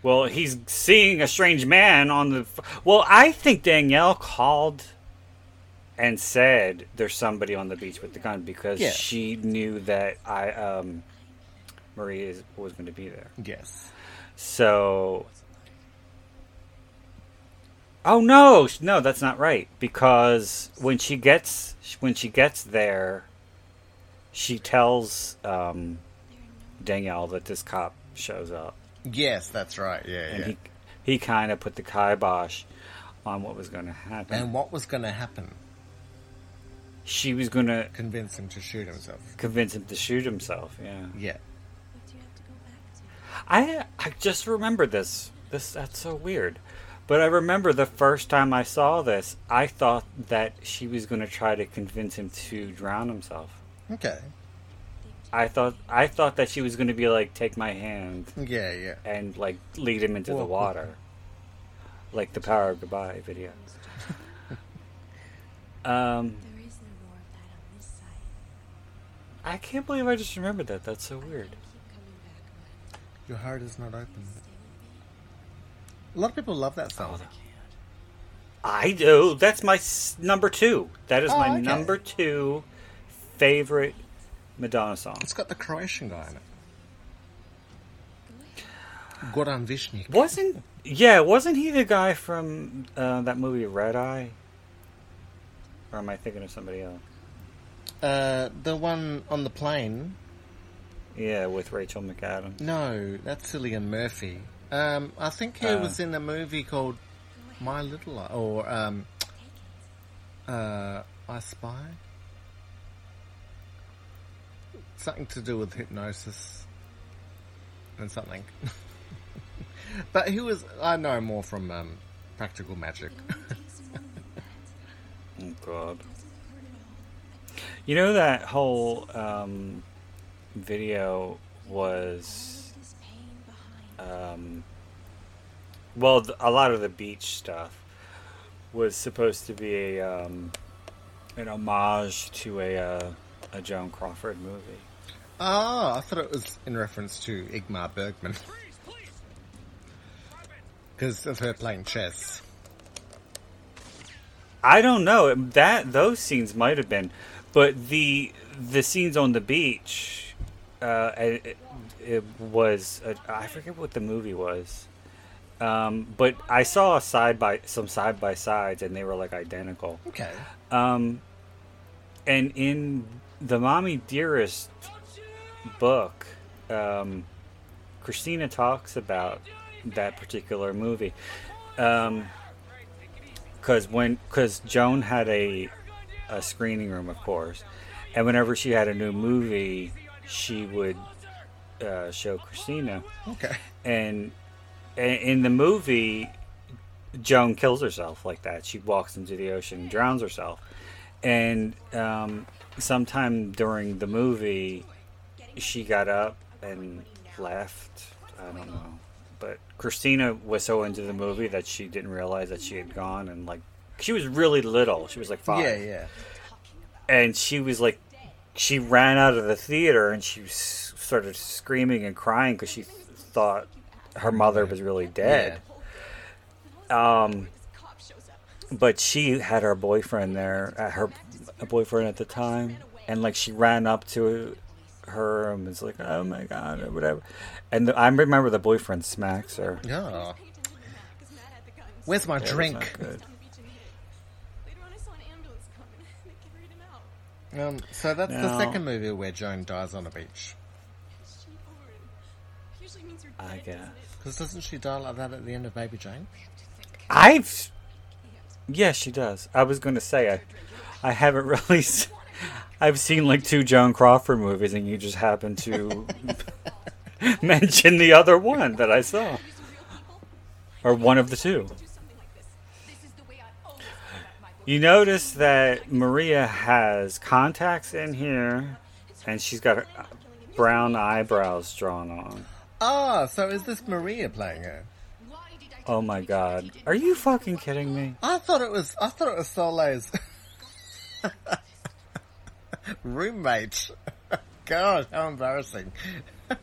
Well, he's seeing a strange man on the. f- Well, I think Danielle called and said there's somebody on the beach with the gun because Yeah. she knew that I um Marie is, was going to be there. Yes. So. Oh no, no, that's not right. Because when she gets when she gets there, she tells um, Danielle that this cop shows up, Yes, that's right. Yeah, and yeah. he he kind of put the kibosh on what was going to happen. And what was going to happen? She was going to Convince him to shoot himself. convince him to shoot himself. Yeah, Yeah. What do you have to go back to? I I just remember this. This that's so weird. But I remember the first time I saw this, I thought that she was going to try to convince him to drown himself. Okay. I thought I thought that she was going to be like, "Take my hand," Yeah, yeah. and like lead him into the water, like the Power of Goodbye video. um, There is no more of that on this side. I can't believe I just remembered that. That's so weird. Keep coming back, Mike. Your heart is not open. Stay with me. A lot of people love that song. I do. That's my s- number two. That is Oh, my okay. number two favorite Madonna song. It's got the Croatian guy in it. Goran Visnjic. Wasn't yeah? Wasn't he the guy from uh, that movie Red Eye? Or am I thinking of somebody else? Uh, the one on the plane. Yeah, with Rachel McAdams. No, that's Cillian Murphy. Um, I think he Uh. was in a movie called My Little Li- or um, uh, I Spy. Something to do with hypnosis and something. but he was. I know more from um, Practical Magic. Oh God. You know that whole um, video was um, well, th- a lot of the beach stuff was supposed to be a um, an homage to a uh, a Joan Crawford movie. Oh, I thought it was in reference to Ingmar Bergman because of her playing chess. I don't know that those scenes might have been, but the the scenes on the beach, uh, it, it was uh, I forget what the movie was, um, but I saw a side by some side by sides and they were like identical. Okay. Um, and in the Mommy Dearest book, um, Christina talks about that particular movie. Um, because when because Joan had a a screening room, of course, and whenever she had a new movie, she would uh, show Christina. Okay. And, and in the movie, Joan kills herself like that. She walks into the ocean, drowns herself, and um, sometime during the movie, she got up and left. I don't know. But Christina was so into the movie that she didn't realize that she had gone and like she was really little. She was like five. Yeah, yeah. And she was like she ran out of the theater and she started screaming and crying because she thought her mother was really dead. Um but she had her boyfriend there, uh, her a boyfriend at the time, and like she ran up to her and was like, "Oh my god," or whatever. And the, I remember the boyfriend smacks her. Yeah. Where's my That drink? not good. Later on, I saw an ambulance coming. They carried him out. Um, so that's the second movie where Joan dies on a beach. She over it. Usually means you're I dead, guess. it? Because doesn't she die like that at the end of Baby Jane? I've. Yeah, she does. I was going to say I, I haven't really. s- I've seen like two Joan Crawford movies, and you just happen to mention the other one that I saw, or one of the two. You notice that Maria has contacts in here, and she's got her brown eyebrows drawn on. Ah, so is this Maria playing her? Oh my god. Are you fucking kidding me? I thought it was. I thought it was Soleil's roommate. God, how embarrassing!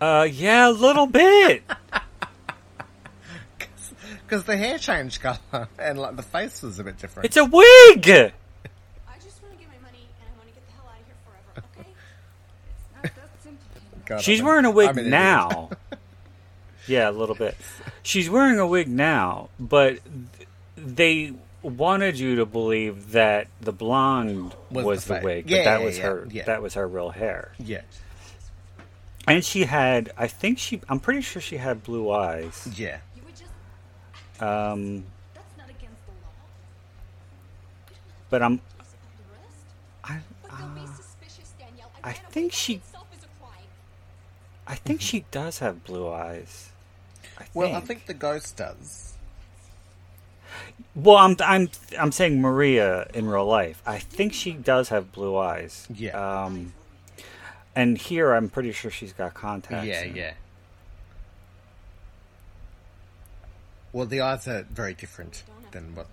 Uh, yeah, a little bit. Because the hair changed color and like the face was a bit different. It's a wig! I just want to get my money and I want to get the hell out of here forever, okay? Not that simple. God, She's I'm- wearing a wig an now. yeah, a little bit. She's wearing a wig now, but th- they wanted you to believe that the blonde Was was, the the, fake. wig, but Yeah, that yeah, was yeah, her. yeah. That was her real hair. Yeah, And she had, I think she, I'm pretty sure she had blue eyes. yeah. You would just. Um, That's not against the law. but I'm, I, But they'll be uh. I think she- itself is a crime. I think she does have blue eyes. I Well, I think the ghost does. Well, I'm I'm I'm saying Maria in real life. I think she does have blue eyes. Yeah. Um, and here I'm pretty sure she's got contacts. Yeah, in. yeah. Well, the eyes are very different than what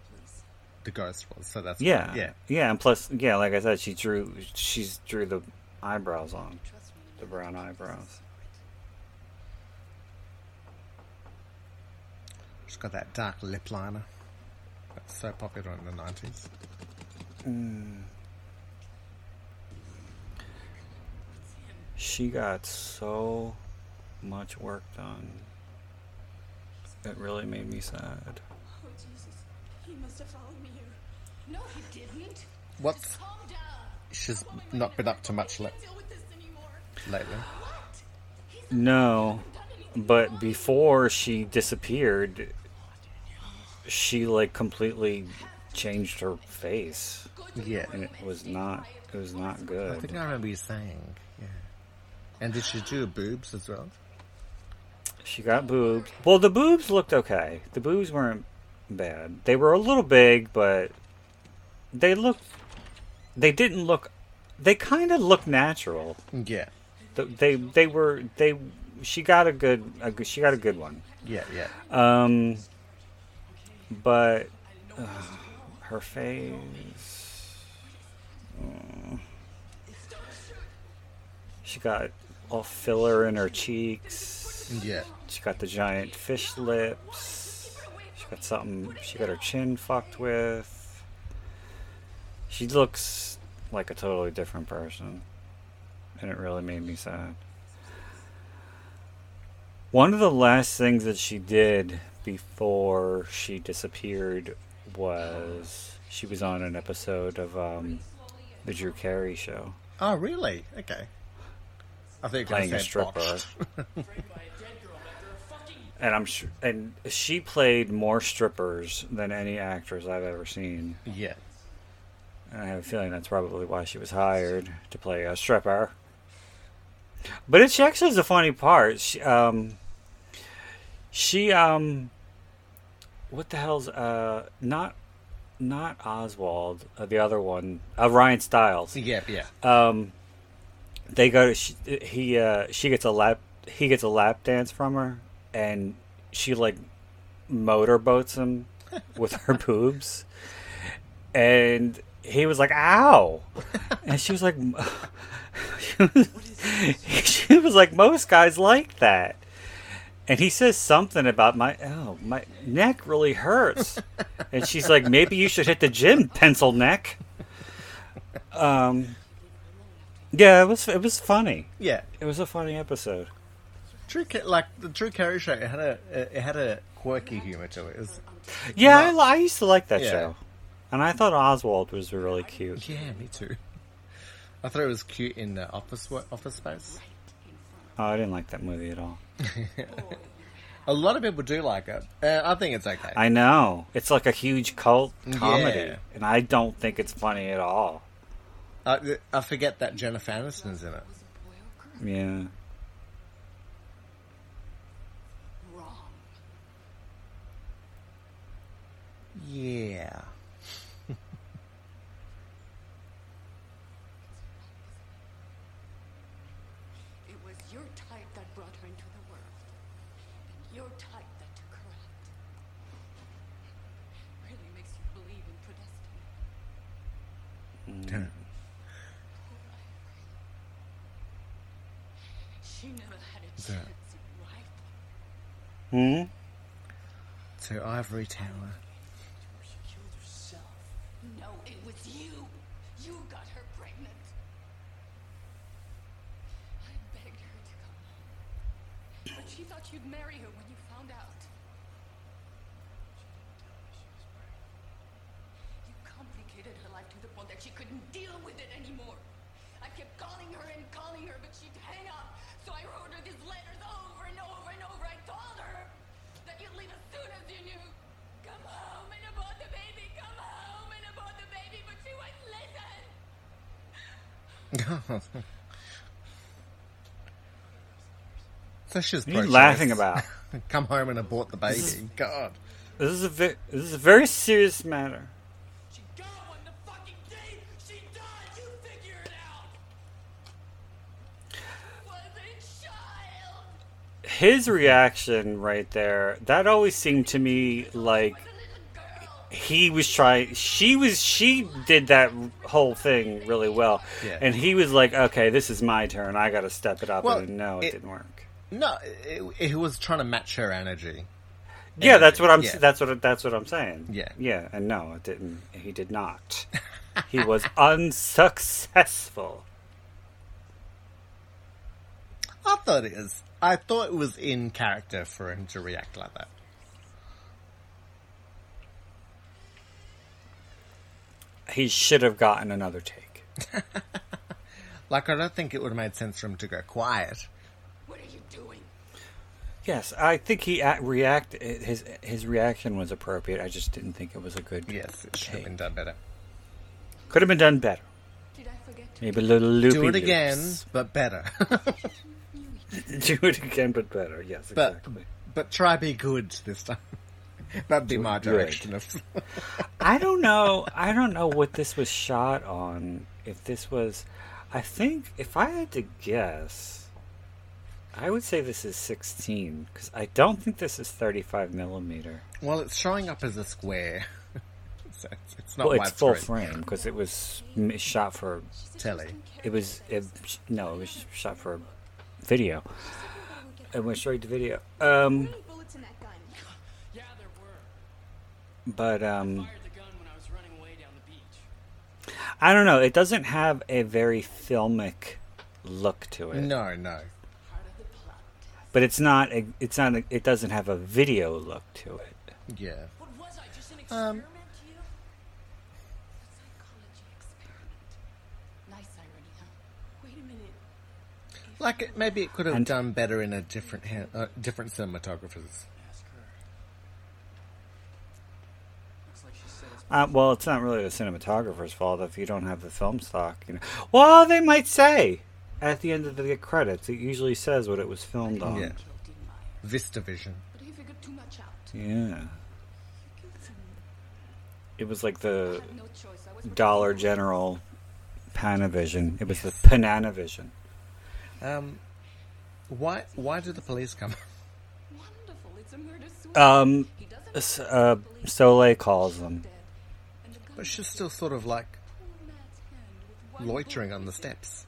the ghost was, so that's Yeah. yeah. Yeah, and plus, yeah, like I said, she drew she's drew the eyebrows on, the brown eyebrows. She's got that dark lip liner. That's so popular in the nineties. Hmm. She got so much work done. It really made me sad. Oh, Jesus. He must have followed me here. No, he didn't. What's Calm down. she's not been up to much le- Deal with lately? No, but before she disappeared, she like completely changed her face, Yeah, and it was not. It was not good. I think I remember you saying. Yeah. And did she do boobs as well? She got boobs. Well, the boobs looked okay. The boobs weren't bad. They were a little big, but they looked. They didn't look. They kind of looked natural. Yeah, Th- They they were they. She got a good. A good she got a good one. yeah, yeah. Um, but uh, her face. uh, she got all filler in her cheeks. Yeah. She got the giant fish lips. She got something. She got her chin fucked with. She looks like a totally different person, and it really made me sad. One of the last things that she did before she disappeared was she was on an episode of um, the Drew Carey show Oh, really? Okay. I think playing a stripper. and I'm sure, and she played more strippers than any actress I've ever seen. yeah. And I have a feeling that's probably why she was hired to play a stripper. But it's actually is a funny part. She, um, she, um, what the hell's, uh, not, not Oswald, uh, the other one, uh, Ryan Stiles. Yeah, yeah. Um, they go to, she, he, uh, she gets a lap, he gets a lap dance from her, and she like motorboats him with her boobs, and he was like, "Ow," and she was like, she was, she was like, "Most guys like that." And he says something about my oh my neck really hurts, and she's like, "Maybe you should hit the gym, pencil neck." Um, yeah, it was it was funny. Yeah. It was a funny episode. Ca- like the Drew Carey show, it had a it had a quirky humor to it. it was, Yeah, I, I used to like that Yeah. show, and I thought Oswald was really cute. yeah, me too. I thought it was cute in the Office Office Space. Oh, I didn't like that movie at all. A lot of people do like it. Uh, I think it's okay. I know it's like a huge cult comedy, Yeah. and I don't think it's funny at all. I, I forget that Jennifer Aniston's in it. Yeah, Yeah. It was your type that brought her into the world. And your type that took her out. Really makes you believe in predestiny. She never had a chance in life. hmm. To Ivory Tower. She killed herself. No, it was you. You got her pregnant. I begged her to come home. But she thought you'd marry her when you found out. She didn't tell me she was pregnant. You complicated her life to the point that she couldn't deal with it anymore. I kept calling her and calling her, but she'd hang up. So I wrote her these letters over and over and over. I told her that you'd leave as soon as you knew. Come home and abort the baby. Come home and abort the baby. But she wouldn't listen. so she's What are you pro-choice. laughing about? Come home and abort the baby. God. This is a vi- this is a very serious matter. She got one the fucking day she died. You figure it out. Was a child. His reaction right there, that always seemed to me like Was a little girl. he was trying she was she did that whole thing really well Yeah. and he was like okay this is my turn i gotta step it up Well, and no it, it- didn't work no, he was trying to match her energy. Yeah, energy. that's what I'm. Yeah. That's what that's what I'm saying. Yeah, yeah, and no, it didn't. He did not. he was unsuccessful. I thought it was. I thought it was in character for him to react like that. He should have gotten another take. like I don't think it would have made sense for him to go quiet. Yes, I think he a- react eh, his his reaction was appropriate. I just didn't think it was a good. Yes, it should have been done better. Could have been done better. Did I forget Maybe a little loopy. Do it again, loops. but better. Do it again, but better. Yes, but exactly. but try be good this time. That'd be my direction of. I don't know. I don't know what this was shot on. If this was, I think if I had to guess, I would say this is 16 because I don't think this is 35 millimeter. well, it's showing up as a square. so it's, it's not Well, it's full frame because it was shot for. Telly. It was it, no, it was shot for video. It went straight to video. Um, bullets in that gun. Yeah, there were. but um. Fired the gun when I was running away down the beach. I don't know. It doesn't have a very filmic look to it. No, no. Part of the plot. But it's not. It's not. It doesn't have a video look to it. Yeah. What was I? Just an Um, experiment to you? Psychology experiment. Nice irony, huh? Wait a minute. Like it, maybe it could have And- done better in a different ha- uh, different cinematographers. Ask her. Looks like she said it's Uh, well, it's not really the cinematographer's fault if you don't have the film stock. You know. Well, they might say at the end of the credits. It usually says what it was filmed on. Yeah. Vista Vision. But he figured too much out. Yeah. It was like the No was Dollar General Panavision. It was the Pananavision. Um, why why did the police come? wonderful. It's a murder suicide. Um, he uh, Soleil calls them. dead. And the gun But she's still sort of like pulled Matt's hand with one loitering on the steps, And Matt had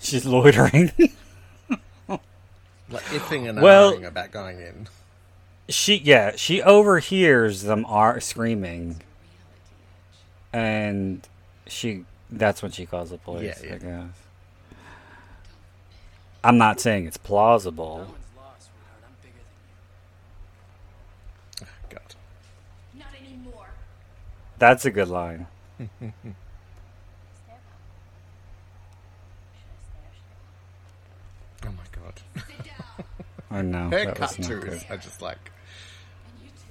She's loitering. like iffing and Well- ahhing about going in. she yeah she overhears them are screaming and she that's when she calls the police Yeah, yeah. i guess i'm not saying it's plausible one's lost, sweetheart. I'm bigger than you. Ah, God. Not anymore. that's a good line Oh my God. Sit down. or no Her that cut was not too good is I just like. And you too.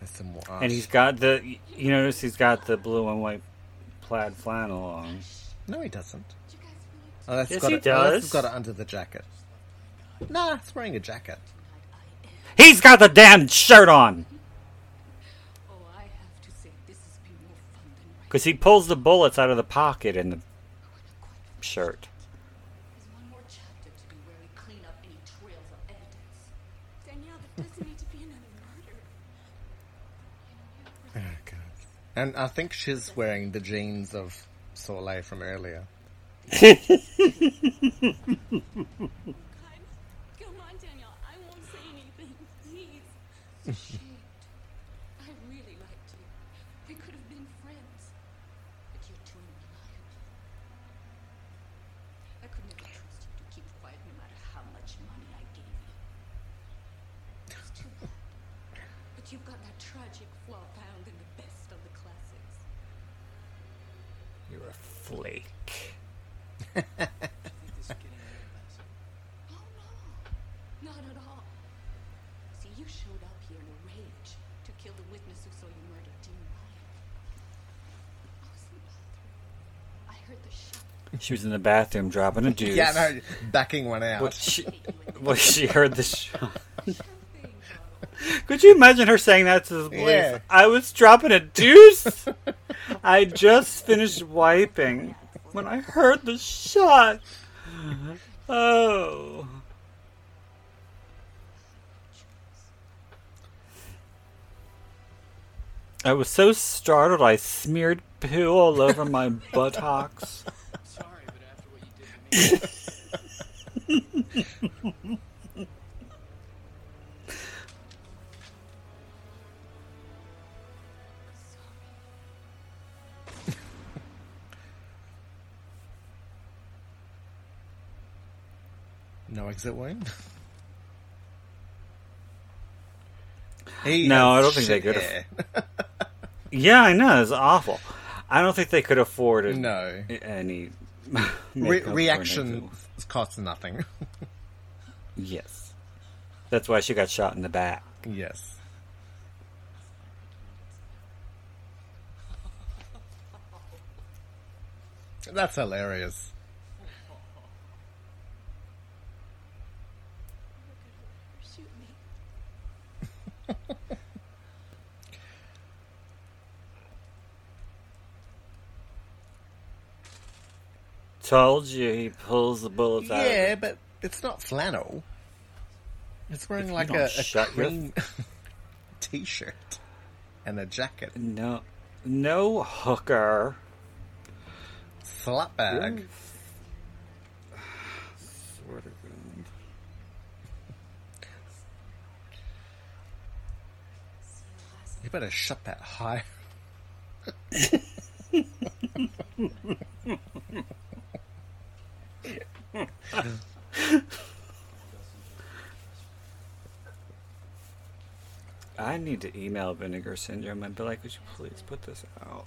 There's and he's got the you notice he's got the blue and white plaid flannel on no, he doesn't. You guys really Oh, that's Yes, got he it. oh, that's does. got it under the jacket. Nah, it's wearing a jacket. he's got the damn shirt on Oh, I have to say, this has been more fun than writing. because he pulls the bullets out of the pocket in the shirt There's one more chapter to do where we clean up any trails of evidence. Danielle, there doesn't need to be another murder. Oh God. And I think she's wearing the jeans of Soleil from earlier. Come on, Danielle. I won't say anything. Please. Shit. I really liked you. We could have been friends. But you're too unreliable. I could never trust you to keep quiet no matter how much money I gave you. It's too bad. But you've got that tragic flaw found in the best of the classics. you're a flake I think this is getting any less. Oh no, not at all. See, you showed up here in a rage to kill the witness who saw you murder Dean Ryan. I was in the bathroom. I heard the shot. She was in the bathroom dropping a deuce. Yeah, no, backing one out. What she, well, she heard the shot. Could you imagine her saying that to the police? Yeah. I was dropping a deuce. I just finished wiping when I heard the shot. Oh. I was so startled I smeared poo all over my buttocks. Sorry, but after what you did No exit wound. He No, I don't think they could. Yeah, I know. It's awful. I don't think they could afford it. No. Any Re- reaction costs nothing. Yes. That's why she got shot in the back. yes. That's hilarious. Told you he pulls the bullets out. Yeah, but it's not flannel. It's wearing you like a, a cream t-shirt and a jacket. No, no hooker. Slap bag. Swear to God. You better shut that high. I need to email Vinegar Syndrome and be like, would you please put this out?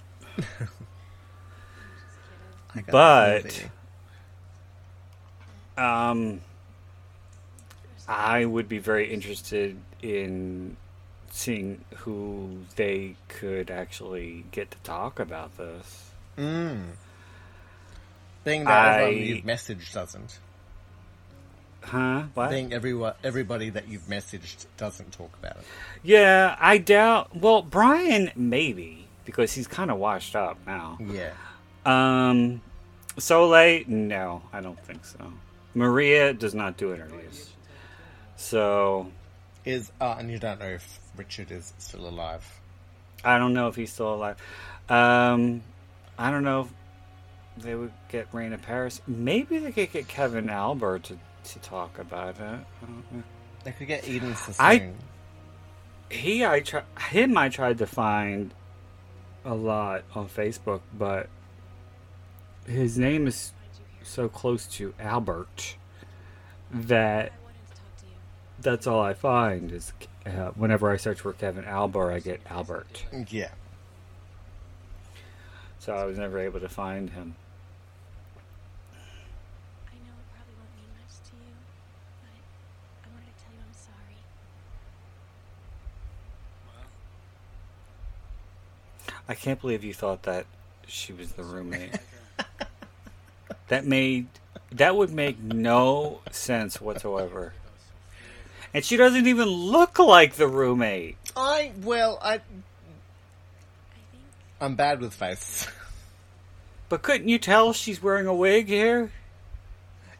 But- Um, I would be very interested in seeing who they could actually get to talk about this. Mm. Being that I- you've messaged doesn't. Huh? What? Being everyone, everybody that you've messaged doesn't talk about it. Yeah, I doubt. Well, Brian maybe because he's kind of washed up now. Yeah. Um, Soleil, no, I don't think so. Maria does not do interviews, so Is uh, and you don't know if Richard is still alive. I don't know if he's still alive. Um, I don't know if they would get Raina Paris. Maybe they could get Kevin Alber to, to talk about it. I don't know. They could get Eden Sassoon. I- he I try him I tried to find a lot on Facebook, but his name is so close to Albert that I wanted to talk to you. that's all I find is uh, whenever I search for Kevin Alber, I get Albert. Yeah. So I was never able to find him. I know it probably won't mean much to you, but I wanted to tell you I'm sorry. I can't believe you thought that she was the roommate. that made that would make no sense whatsoever. And she doesn't even look like the roommate. I well, I I think I'm bad with faces. But couldn't you tell she's wearing a wig here?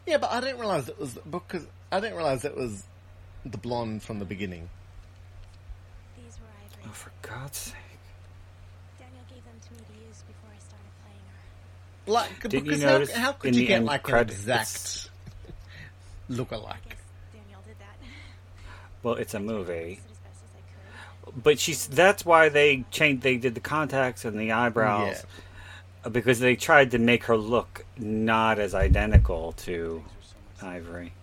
yeah, but I didn't realize it was because I didn't realize it was the blonde from the beginning. these were Oh, for God's sake. Daniel gave them to me to use before I started playing her. Like, Didn't you because notice how, how could in you the get end like credits- an exact look-alike? Guess Daniel did that. Well, it's a movie. Fixed it as best as I could. But she's that's why they changed they did the contacts and the eyebrows. uh, Because they tried to make her look not as identical to Ivory.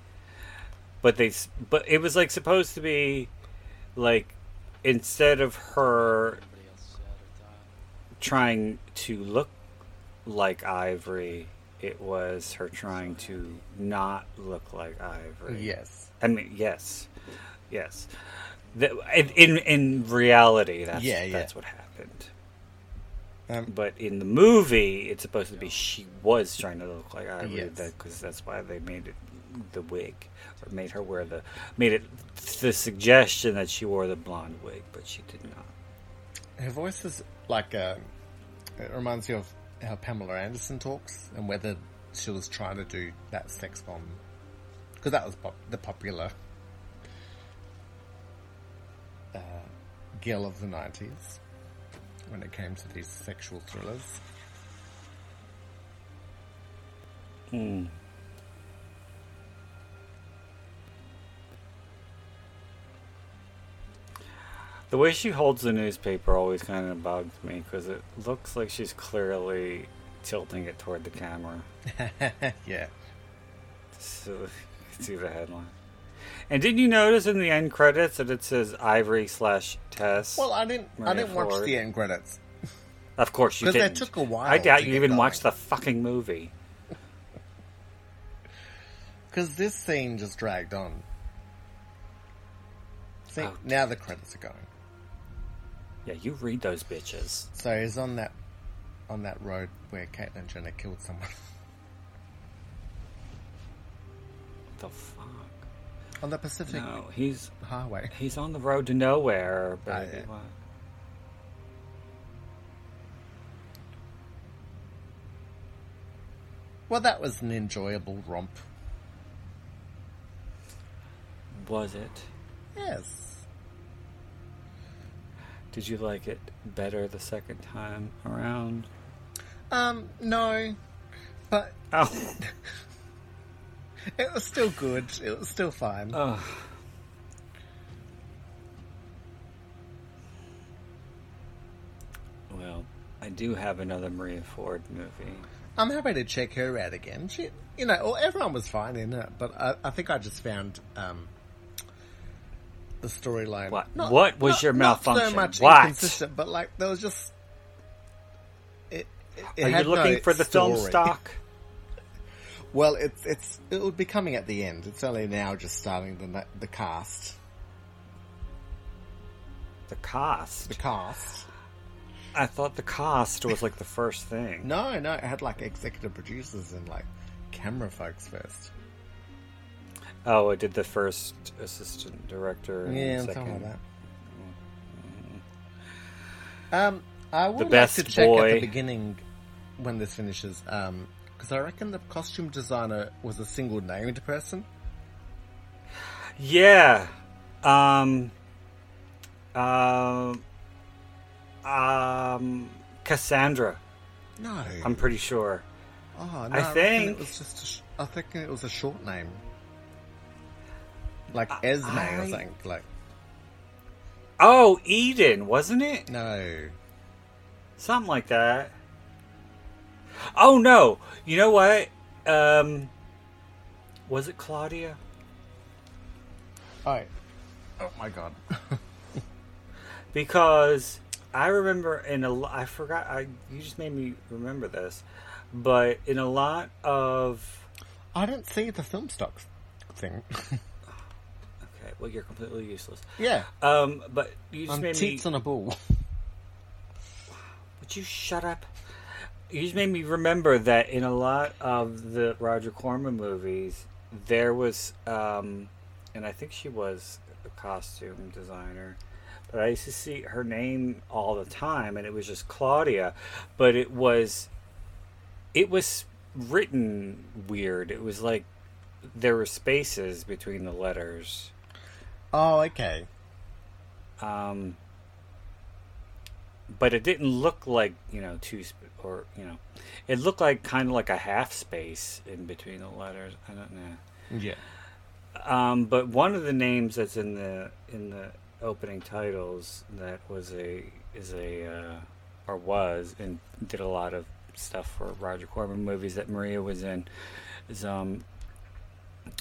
But they but it was like supposed to be like instead of her Everybody else said or thought. trying to look like Ivory, it was her trying to not look like Ivory. Yes. I mean, yes, yes. The, in, in reality, that's Yeah, yeah. that's what happened. Um, But in the movie, it's supposed to be she was trying to look like Ivory, Yes. That because that's why they made it the wig, or made her wear the made it the suggestion that she wore the blonde wig, but she did not. her voice is like a. It reminds you of how Pamela Anderson talks, and whether she was trying to do that sex bomb, because that was pop- the popular uh, girl of the nineties when it came to these sexual thrillers. Hmm. The way she holds the newspaper always kind of bugs me because it looks like she's clearly tilting it toward the camera. yeah, So you can see the headline. And didn't you notice in the end credits that it says Ivory slash Tess? Well, I didn't. I didn't watch the end credits. of course you didn't. took a while I doubt you even going. watched the fucking movie. Because this scene just dragged on. See, Oh. now the credits are going. Yeah, you read those bitches. So he's on that on that road where Caitlyn Jenner killed someone. The fuck? On the Pacific No, he's Highway. he's on the road to nowhere, Ah, yeah. Well, that was an enjoyable romp. Was it? Yes. Did you like it better the second time around? Um, no. But Oh, it was still good. It was still fine. Well, I do have another Maria Ford movie. I'm happy to check her out again. She, you know, well, everyone was fine in it, but I, I think I just found um, the storyline. What- what was your Not malfunction? so much What? inconsistent, but like there was just. It, it, it Are you looking no for the film stock? Well, it's it's it would be coming at the end. It's only now just starting the the cast. The cost. The cast. I thought the cost was like the first thing. No, no, it had like executive producers and like camera folks first. Oh, it did the first assistant director. And Yeah, the something second. like that. Um, I would best like to check at the beginning when this finishes, because I reckon the costume designer was a single named person. Yeah. Um. Um. Um. Cassandra. No, I'm pretty sure. oh, no, I reckon think- it was just. A sh- I think it was a short name, like Esme or I- something. Like Oh, Eden, wasn't it? no, Something like that. Oh no! You know what? Um. Was it Claudia? oh, oh my god, because I remember in a I forgot I you just made me remember this, but in a lot of I didn't see the film stock thing. okay, well you're completely useless. yeah, Um, but you just I'm made me. teats on a bull. Would you shut up? You just made me remember that in a lot of the Roger Corman movies, there was, um, and I think she was a costume designer, but I used to see her name all the time, and it was just Claudia, but it was, it was written weird. It was like there were spaces between the letters. Oh, okay. um, but it didn't look like you know two sp- or you know it looked like kind of like a half space in between the letters. I don't know. Yeah. um, but one of the names that's in the in the opening titles that was a is a uh, or was and did a lot of stuff for roger corman movies that maria was in is um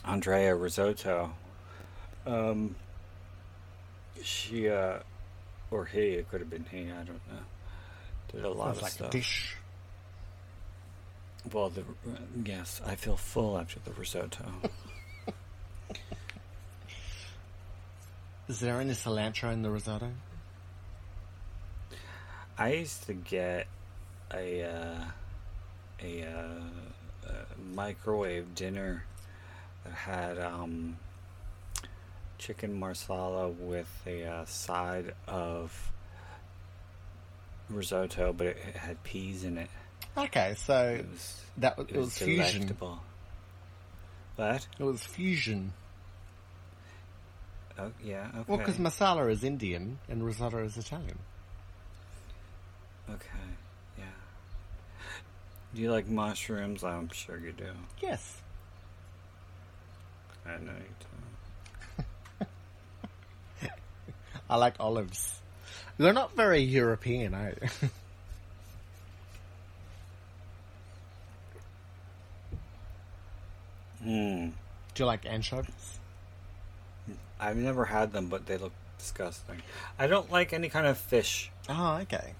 andrea risotto. Um she uh or he it could have been he i don't know did a lot Sounds of like stuff a dish. well the yes i feel full after the risotto Is there any cilantro in the risotto? I used to get a uh, a, uh, a microwave dinner that had um, chicken marsala with a uh, side of risotto, but it, it had peas in it. Okay, so It was that was, it it was fusion. What? It was fusion. Oh yeah. Okay. Well, because masala is Indian and risotto is Italian. okay. Yeah. Do you like mushrooms? I'm sure you do. Yes. I know you do. I like olives. They're not very European, are they? Hmm. Do you like anchovies? I've never had them, but they look disgusting. I don't like any kind of fish. Oh, okay.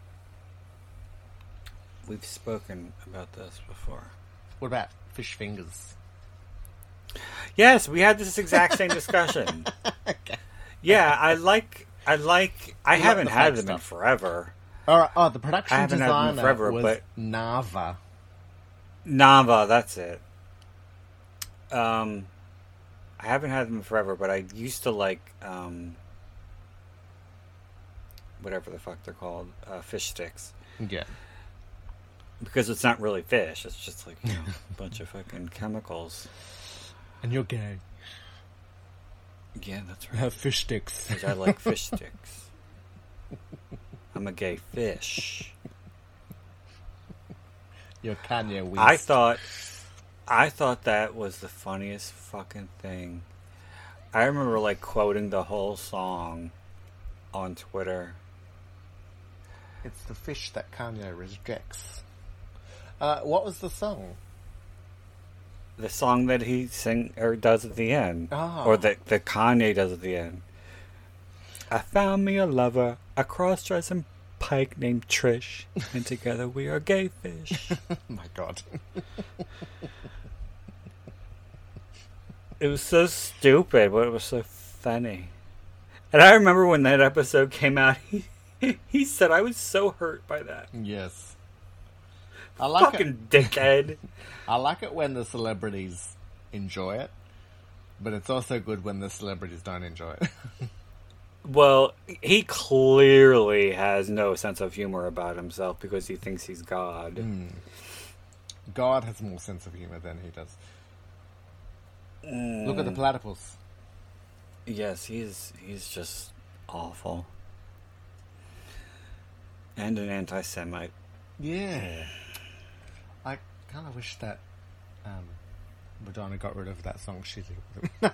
We've spoken about this before. What about fish fingers? Yes, we had this exact same discussion. Yeah, I like. I like. I You haven't the had fake them in forever. All right. Oh, the production I haven't had them designer forever, was but- Nava. Nava, that's it. Um, I haven't had them in forever, but I used to like um, whatever the fuck they're called, uh, fish sticks, Yeah. because it's not really fish. It's just like you know, a bunch of fucking chemicals. And you're gay. Yeah, that's right. have fish sticks. 'Cause I like fish sticks. I'm a gay fish. You're Kanye West. I thought, I thought that was the funniest fucking thing. I remember like quoting the whole song on Twitter. it's the fish that Kanye rejects. Uh, what was the song? The song that he sing or does at the end, Ah. or that that Kanye does at the end. I found me a lover, a cross-dressing pike named Trish, and together we are gay fish. Oh my god. It was so stupid, but it was so funny. And I remember when that episode came out, he, he said, I was so hurt by that. yes. I like Fucking it. dickhead. I like it when the celebrities enjoy it, but it's also good when the celebrities don't enjoy it. well, he clearly has no sense of humor about himself because he thinks he's God. Hmm. God has more sense of humor than he does. Look at the platypus. Yes, he's he's just awful. And an anti Semite. Yeah. I kind of wish that um, Madonna got rid of that song she did with him.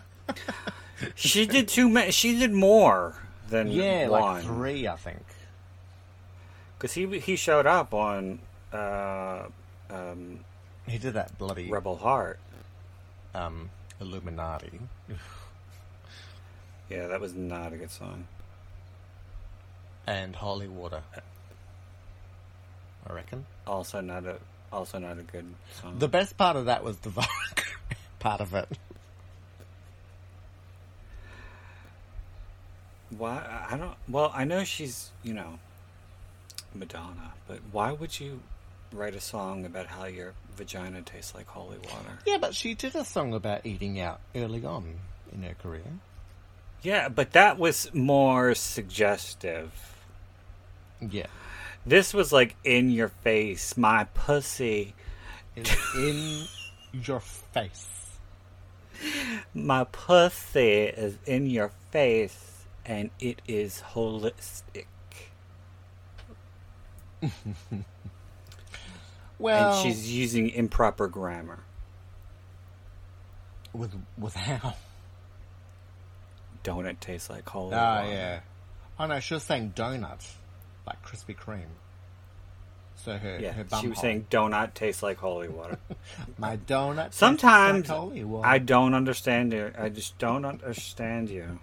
She did too many she did more than yeah, one. like three, I think. Because he he showed up on uh, um, He did that bloody Rebel Heart. um, Illuminati. Yeah, that was not a good song. and Holy Water. I reckon. Also not a also not a good song. The best part of that was the Vogue part of it. why I don't. Well, I know she's you know Madonna, but why would you write a song about how your vagina tastes like holy water? Yeah, but she did a song about eating out early on in her career. Yeah, but that was more suggestive. Yeah. This was like in your face, my pussy, In, in your face. my pussy is in your face, and it is holistic. Well, and she's using improper grammar. with with how? Donut tastes like holy Ah, water? yeah. Oh no, she was saying donut, like Krispy Kreme. So her Yeah, her bum she was hole. saying donut tastes like holy water. my donut. tastes Sometimes like holy water." I don't understand you. I just don't understand you.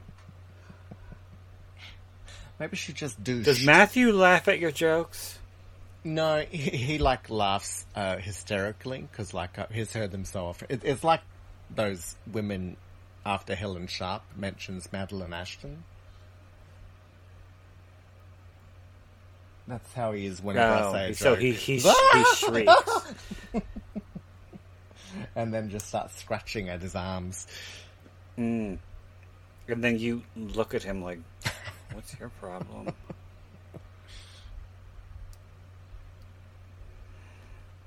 maybe she just douche. Does Matthew laugh at your jokes? No, he, he like laughs uh, hysterically because like uh, he's heard them so often. It, it's like those women after Helen Sharp mentions Madeline Ashton. That's how he is when I say so he he, he shrieks. and then just starts scratching at his arms. Mm. And then you look at him like, "What's your problem?"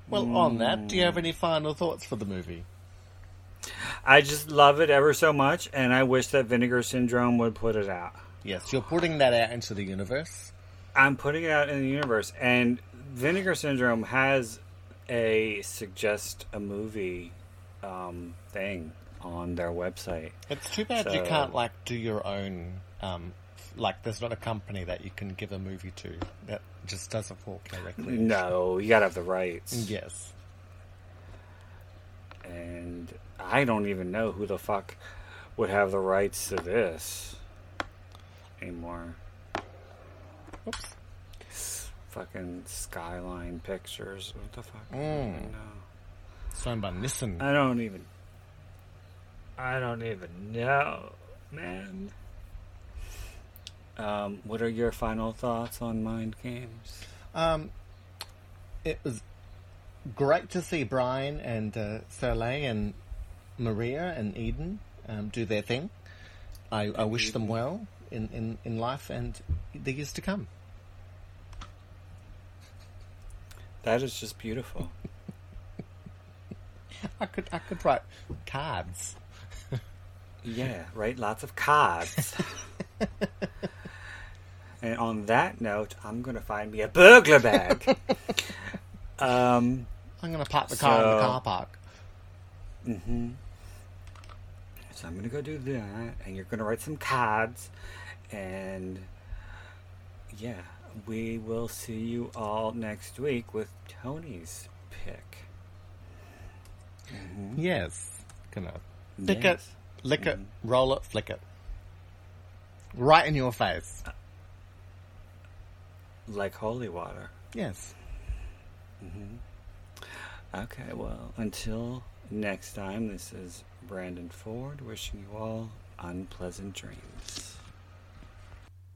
Well, on that, do you have any final thoughts for the movie? I just love it ever so much, and I wish that Vinegar Syndrome would put it out. Yes, you're putting that out into the universe. I'm putting it out in the universe, and Vinegar Syndrome has a suggest a movie um, thing on their website. It's too bad you can't like do your own. Um, like, there's not a company that you can give a movie to that just does a 4K directly. No, you gotta have the rights. Yes. And I don't even know who the fuck would have the rights to this anymore. Oops. Fucking Skyline Pictures. What the fuck? Mm. No. It's owned by Nissan. I don't even. I don't even know, man. Um, what are your final thoughts on Mind Games? Um, it was great to see Brian and uh, Soleil and Maria and Eden um, do their thing. I, I wish them well in, in, in life and the years to come. That is just beautiful. I could I could write cards. yeah, right. Lots of cards. and on that note, I'm gonna find me a burglar bag. um. I'm going to park the car in the car park. Mm-hmm. So I'm gonna go do that, and you're gonna write some cards, and yeah, we will see you all next week with Tony's pick. Mhm. Yes. Gonna lick Yes. it, lick it, Mhm. roll it, flick it. Right in your face. Like holy water. Yes. hmm Okay, well, until next time, this is Brandon Ford wishing you all unpleasant dreams.